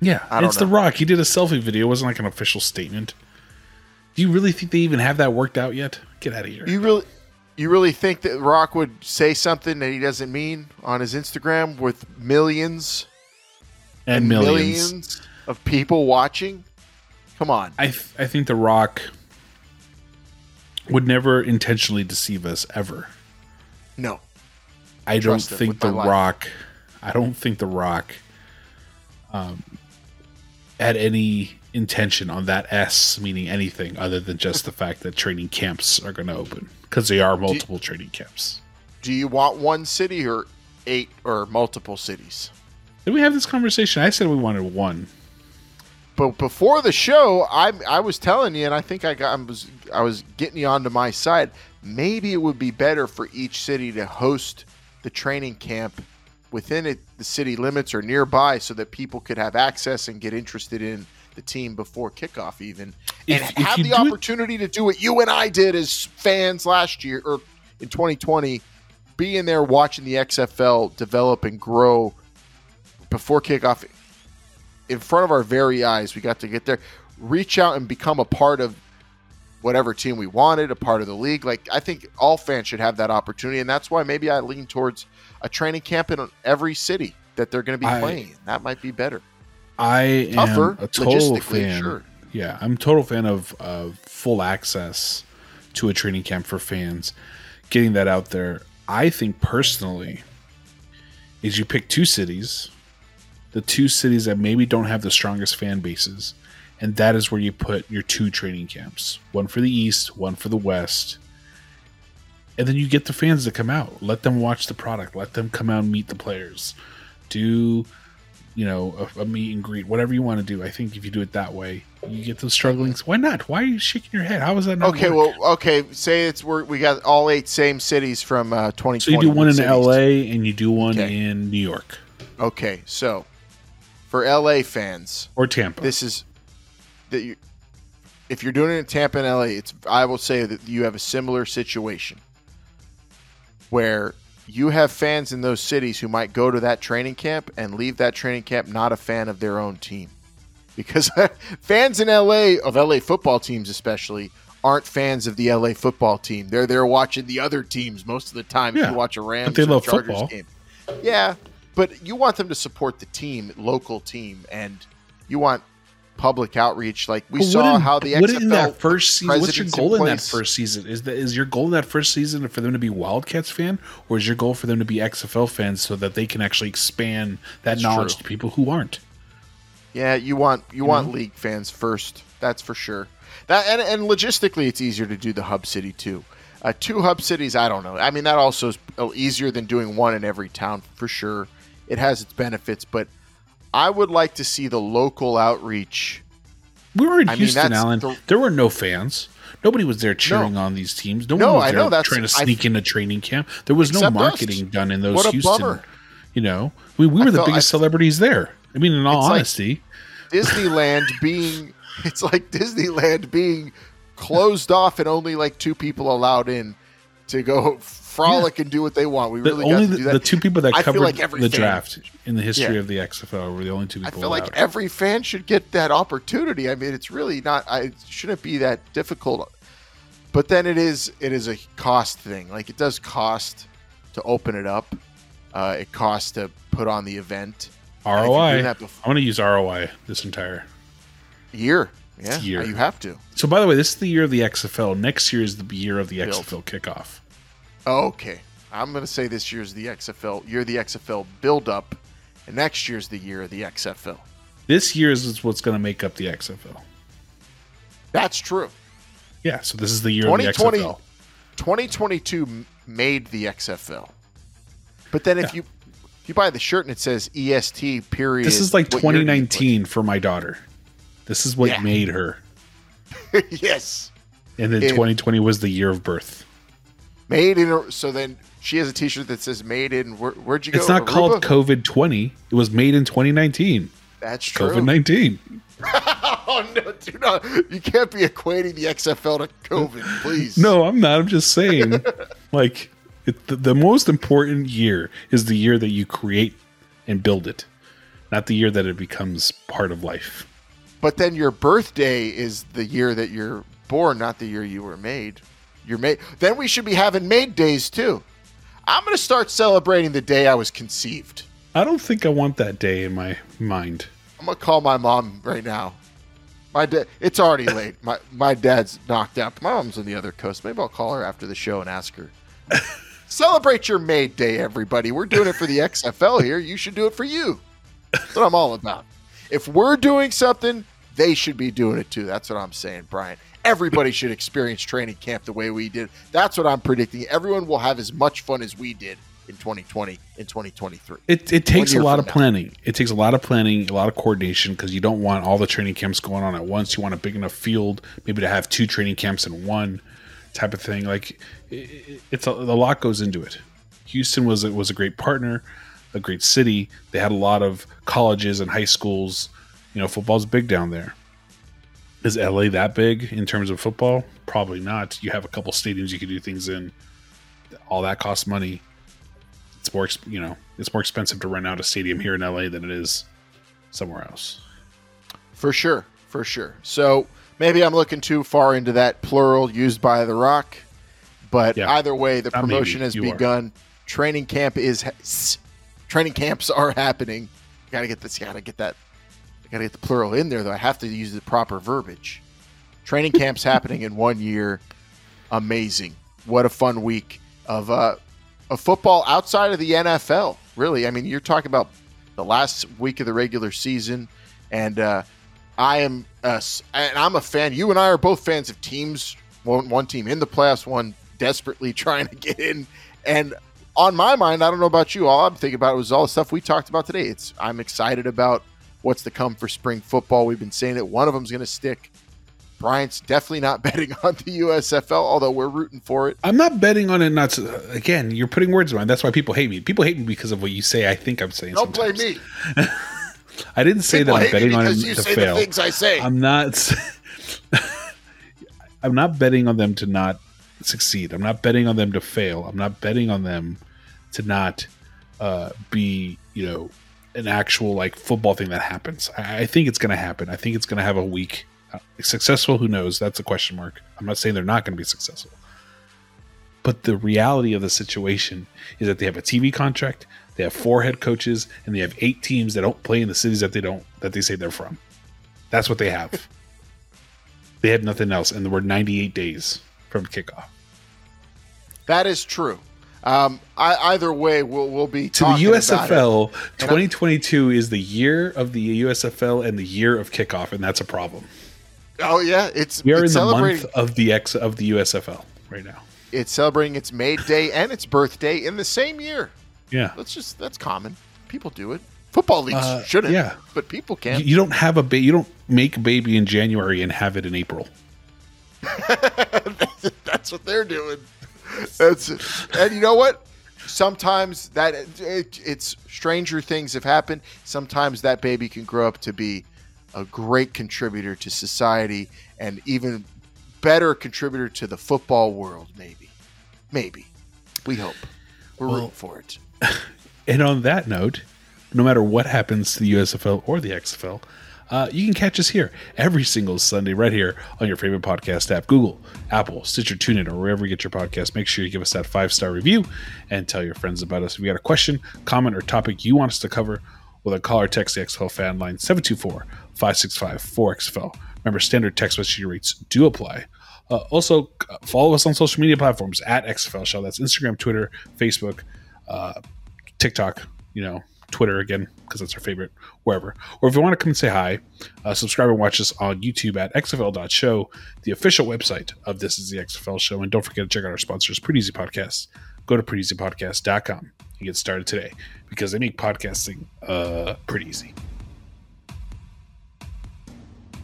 Yeah, I don't it's The. Rock. He did a selfie video. It wasn't like an official statement. Do you really think they even have that worked out yet? Get out of here. You really, you really think that Rock would say something that he doesn't mean on his Instagram with millions and millions. of people watching? Come on. I th- I think The Rock would never intentionally deceive us ever. No. I don't think The my life. Rock. I don't think The Rock um, had any intention on that S meaning anything other than just the fact that training camps are going to open because they are multiple training camps. Do you want one city or eight or multiple cities? Did we have this conversation? I said we wanted one. But before the show, I I was telling you, and I think I got I was I was getting you onto my side. Maybe it would be better for each city to host the training camp within it, the city limits or nearby, so that people could have access and get interested in the team before kickoff, even and If- if have you the do it- opportunity to do what you and I did as fans last year or in 2020, being there watching the XFL develop and grow before kickoff in front of our very eyes. We got to get there, reach out and become a part of whatever team we wanted, a part of the league. Like I think all fans should have that opportunity, and that's why maybe I lean towards a training camp in every city that they're going to be I- playing. That might be better. I Tougher, am a total fan. sure. Yeah, I'm a total fan of, of full access to a training camp for fans. Getting that out there, I think personally, is you pick two cities, the two cities that maybe don't have the strongest fan bases, and that is where you put your two training camps one for the East, one for the West. And then you get the fans to come out. Let them watch the product. Let them come out and meet the players. Do you know, a, a meet and greet, whatever you want to do. I think if you do it that way, you get those strugglings. Why not? Why are you shaking your head? How is that not? Okay, work? well, okay. Say it's we're, we got all eight same cities from uh, 2020. so you do one in cities. L.A. and you do one Okay. in New York Okay, so for LA fans, or Tampa. this is that you if you're doing it in Tampa and LA, it's I will say that you have a similar situation where you have fans in those cities who might go to that training camp and leave that training camp not a fan of their own team. Because fans in LA of LA football teams especially aren't fans of the LA football team. They're there watching the other teams most of the time if you watch a Rams they or love Chargers football. game. Yeah, but you want them to support the team, local team, and you want public outreach. Like we saw wouldn't- how the wouldn't in XFL that first season. What's your goal in that first season? Is that is your goal in that first season for them to be Wildcats fan, or is your goal for them to be XFL fans so that they can actually expand that That's knowledge true. to people who aren't? Yeah, you want you, want league fans first. That's for sure. That and, and logistically, it's easier to do the hub city too. Uh, two hub cities, I don't know. I mean, that also is easier than doing one in every town for sure. It has its benefits, but I would like to see the local outreach. We were in I mean, Houston, that's Alan. the- there were no fans. Nobody was there cheering on these teams. No, No, one was I there know, that's- trying to I- sneak into a training camp. There was no Except us. marketing done in those Houston. bummer. You know, we, we I were the felt- biggest I- celebrities there. I mean, in all It's like- honesty, Disneyland being it's like Disneyland being closed off and only like two people allowed in to go frolic and do what they want. We the, really only got to the, do that. the two people that I covered like the draft in the history Yeah. of the XFL were the only two people. I feel like every fan should get that opportunity. I mean, it's really not. I it shouldn't be that difficult. But then it is. It is a cost thing. Like it does cost to open it up. Uh, it costs to put on the event. And if you're ROI. doing I that bef- want to use ROI this entire. year. Yeah, Year. you have to. So, by the way, this is the year of the XFL. Next year is the year of the Build. XFL kickoff. Okay, I'm going to say this year's the XFL. You're the XFL build up, and next year's the year of the XFL. This year is what's going to make up the XFL. That's true. Yeah, so this is the year 2020 of the XFL. 2022 made the XFL. But then if Yeah. you if you buy the shirt and it says EST period, This is like what year do you 2019 for my daughter. This is what Yeah. made her. yes, And then It- 2020 was the year of birth. Made in. So then she has a T-shirt that says "Made in." Where, where'd you go? It's not called COVID 20. It was made in 2019. That's true. COVID 19. oh no, do not! You can't be equating the XFL to COVID, please. No, I'm not. I'm just saying, like, it, the, the most important year is the year that you create and build it, not the year that it becomes part of life. But then your birthday is the year that you're born, not the year you were made. You're made. Then we should be having made days too. I'm going to start celebrating the day I was conceived. I don't think I want that day in my mind. I'm going to call my mom right now. My dad. It's already late. My my dad's knocked out. My mom's on the other coast. Maybe I'll call her after the show and ask her. Celebrate your made day, everybody. We're doing it for the XFL here. You should do it for you. That's what I'm all about. If we're doing something, they should be doing it too. That's what I'm saying, Brian. Everybody should experience training camp the way we did. That's what I'm predicting. Everyone will have as much fun as we did in 2020 and 2023. It, it takes a lot of now. planning. It takes a lot of planning, a lot of coordination because you don't want all the training camps going on at once. You want a big enough field, maybe to have two training camps in one type of thing. Like it, it- it's a, a lot goes into it. Houston was was a great partner, a great city. They had a lot of colleges and high schools. You know, football's big down there. Is LA that big in terms of football? Probably not. You have a couple stadiums you can do things in. All that costs money it's more you know it's more expensive to rent out a stadium here in LA than it is somewhere else. For sure, for sure. So maybe I'm looking too far into that plural used by The Rock, but Yeah. either way, the uh, maybe, promotion has you are. begun. Training camp is training camps are happening. You gotta get this. You gotta get that. I gotta get the plural in there though. I have to use the proper verbiage. Training camps happening in one year. Amazing. What a fun week of uh, of football outside of the NFL. Really, I mean, you're talking about the last week of the regular season, and uh, I am, s- and I'm a fan. You and I are both fans of teams. One, one team in the playoffs, one desperately trying to get in. And on my mind, I don't know about you. All I'm thinking about was all the stuff we talked about today. It's I'm excited about what's to come for spring football. We've been saying it. One of them's going to stick. Bryant's definitely not betting on the USFL, although we're rooting for it. I'm not betting on it. Not to, again. You're putting words in my. That's why people hate me. People hate me because of what you say. I think I'm saying. Don't blame me. I didn't say People that I'm betting on it you to say fail. the things I say. I'm not. I'm not betting on them to not succeed. I'm not betting on them to fail. I'm not betting on them to not uh, be, you know, an actual like football thing that happens. I, I think it's going to happen. I think it's going to have a week. Uh, successful? Who knows? That's a question mark. I'm not saying they're not going to be successful. But the reality of the situation is that they have a TV contract, they have four head coaches, and they have eight teams that don't play in the cities that they don't that they say they're from. That's what they have. they had nothing else, and there were 98 days from kickoff. That is true. Um, I, either way, we'll we'll be To the talking about it. USFL, I'm- 2022 is the year of the USFL and the year of kickoff, and that's a problem. Oh yeah, it's We are in the month of the X of the USFL right now. it's celebrating its May Day and its birthday in the same year. Yeah, That's just that's common. People do it. Football leagues Uh, shouldn't. yeah. but people can. you don't have a ba- you don't make a baby in January and have it in April. That's what they're doing. That's and you know what? Sometimes that it, it's stranger things have happened. Sometimes that baby can grow up to be a great contributor to society and even better contributor to the football world. Maybe, maybe. We hope. We're Well- rooting for it. And on that note, no matter what happens to the USFL or the XFL, uh, you can catch us here every single Sunday right here on your favorite podcast app Google, Apple, Stitcher, TuneIn, or wherever you get your podcast. Make sure you give us that five star review and tell your friends about us. If you got a question, comment, or topic you want us to cover, well, then call or text the XFL fan line 724 565 4XFL. Remember, standard text message rates do apply. Uh, also, follow us on social media platforms at XFL Show. That's Instagram, Twitter, Facebook, uh, TikTok, you know, Twitter again, because that's our favorite, wherever. Or if you want to come and say hi, uh, subscribe and watch us on YouTube at XFL.show, the official website of This is the XFL Show. And don't forget to check out our sponsors, Pretty Easy Podcasts, go to prettyeasypodcast.com and get started today because they make podcasting uh, pretty easy.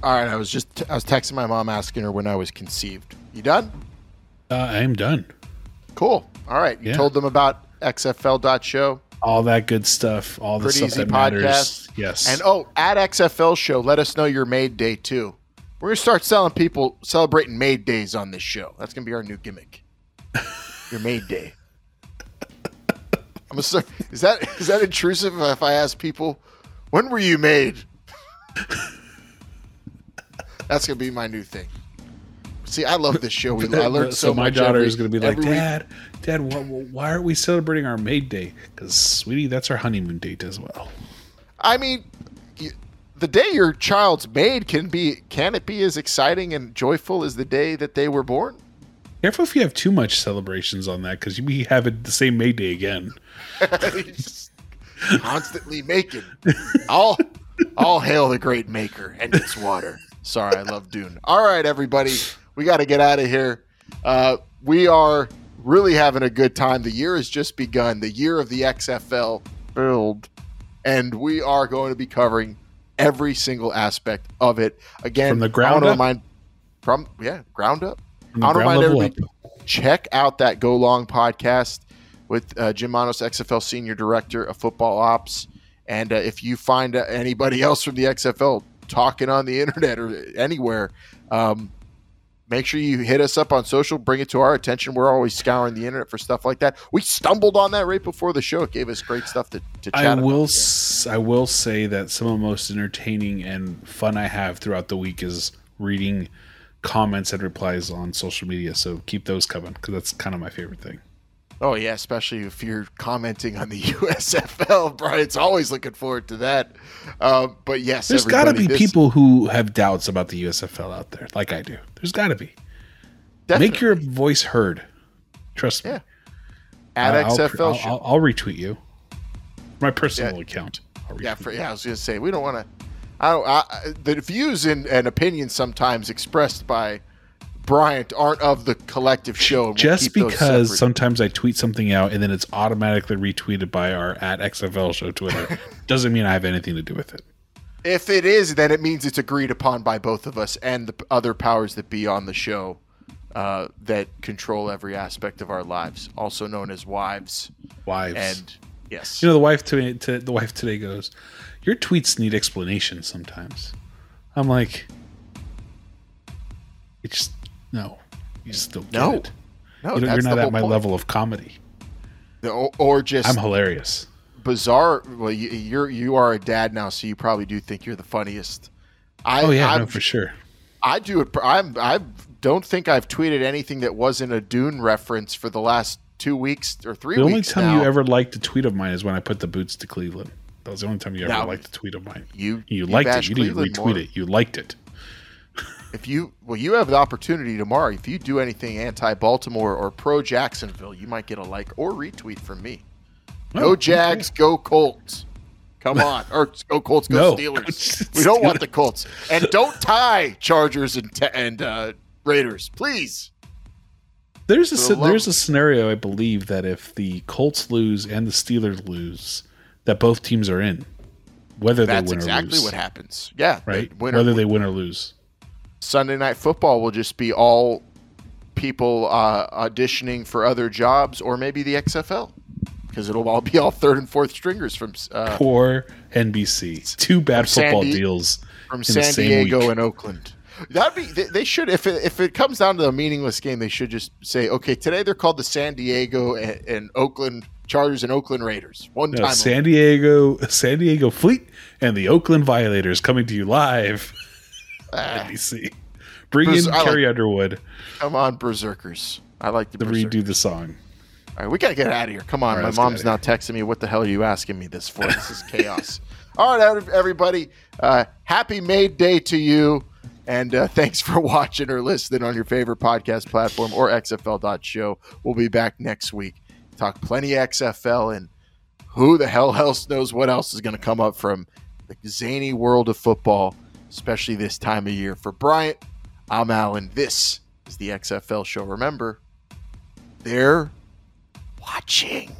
All right, I was just I was texting my mom asking her when I was conceived. You done? Uh, I am done. Cool. All right. You Yeah. told them about XFL.show All that good stuff, all the Pretty stuff easy that matters. Yes. and oh, at XFL show, let us know your Made Day too. We're gonna start selling people celebrating Made Days on this show. That's gonna be our new gimmick. your Made Day. I'm gonna is that is that intrusive if I ask people when were you made? That's gonna be my new thing. See, I love this show. We, I learned so, so my much daughter every- is going to be like, Dad, week. Dad, why, why aren't we celebrating our made day? Because, sweetie, that's our honeymoon date as well. I mean, you, the day your child's made can be can it be as exciting and joyful as the day that they were born? Careful if you have too much celebrations on that, because we have it the same made day again. Constantly making. All all hail the great maker and its water. Sorry, I love Dune. All right, everybody, we got to get out of here. Uh, we are really having a good time. The year has just begun. The year of the XFL build, and we are going to be covering every single aspect of it. Again, From the ground up? remind from yeah, ground up. I want to remind everybody check out that Go Long podcast with uh, Jim Monos, XFL Senior Director of Football Ops. And uh, if you find uh, anybody else from the XFL talking on the internet or anywhere, um, make sure you hit us up on social, bring it to our attention. We're always scouring the internet for stuff like that. We stumbled on that right before the show. It gave us great stuff to, to chat I about. will. S- I will say that some of the most entertaining and fun I have throughout the week is reading comments and replies on social media. So keep those coming because that's kind of my favorite thing. Oh yeah, especially if you're commenting on the USFL, Brian's always looking forward to that. Um, but yes, There's got to be this- people who have doubts about the USFL out there, like I do. There's got to be. definitely. Make your voice heard. Trust me. Yeah. at I'll- XFL I'll. I'll, I'll retweet you. My personal account. Yeah, for, yeah. I was gonna say we don't want to. I don't. I, I- the views and, and opinions sometimes expressed by Bryant aren't of the collective show. we'll Just because sometimes I tweet something out and then it's automatically retweeted by our at XFL show Twitter doesn't mean I have anything to do with it. if it is, then it means it's agreed upon by both of us and the other powers that be on the show uh, that control every aspect of our lives, also known as wives. Wives. And yes, you know, the wife today, to, the wife today goes, "Your tweets need explanation sometimes." I'm like, "It's just no, you just don't get No. it. no, you you're not at my point. level of comedy. or, or just I'm hilarious." bizarre. Well, you, you're you are a dad now, so you probably do think you're the funniest. I, Oh yeah, I'm, no, for sure. I do it. I'm. I don't think I've tweeted anything that wasn't a Dune reference for the last two weeks or three The only time now. you ever liked a tweet of mine is when I put the boots to Cleveland. That was the only time you ever Now- liked a tweet of mine. you You you liked it. You didn't retweet more. it. You liked it. If you well, you have the opportunity tomorrow. If you do anything anti-Baltimore or pro Jacksonville, you might get a like or retweet from me. Go Oh, Jags, go Colts. Come on, or go Colts, go No. Steelers. We don't want the Colts, and don't tie Chargers and and uh, Raiders, please. There's a the there's a scenario I believe that if the Colts lose and the Steelers lose, that both teams are in, whether That's they win or exactly lose. what happens. Yeah, Right, they or- whether they win or lose. Sunday night football will just be all people uh, auditioning for other jobs, or maybe the XFL, because it'll all be all third and fourth stringers from uh, Poor NBC. Two bad football Di- deals from San Diego week. and Oakland. That'd be they, they should if it, if it comes down to a meaningless game, they should just say, okay, today they're called the San Diego and, and Oakland Chargers and Oakland Raiders. One No, time, San Diego, San Diego Fleet, and the Oakland Violators coming to you live. Ah, NBC. Bring in I like- Carrie Underwood come on, Berserkers. I like the to Berserkers. redo the song. All right, we gotta get out of here. Come on, right, my mom's now texting me. What the hell are you asking me this for? This is chaos. All right, everybody. Uh, happy Made Day to you, and uh, thanks for watching or listening on your favorite podcast platform or XFL.show. We'll be back next week. Talk plenty XFL and who the hell else knows what else is going to come up from the zany world of football, especially this time of year. For Bryant, I'm Alan. This is the XFL show. Remember, they're watching.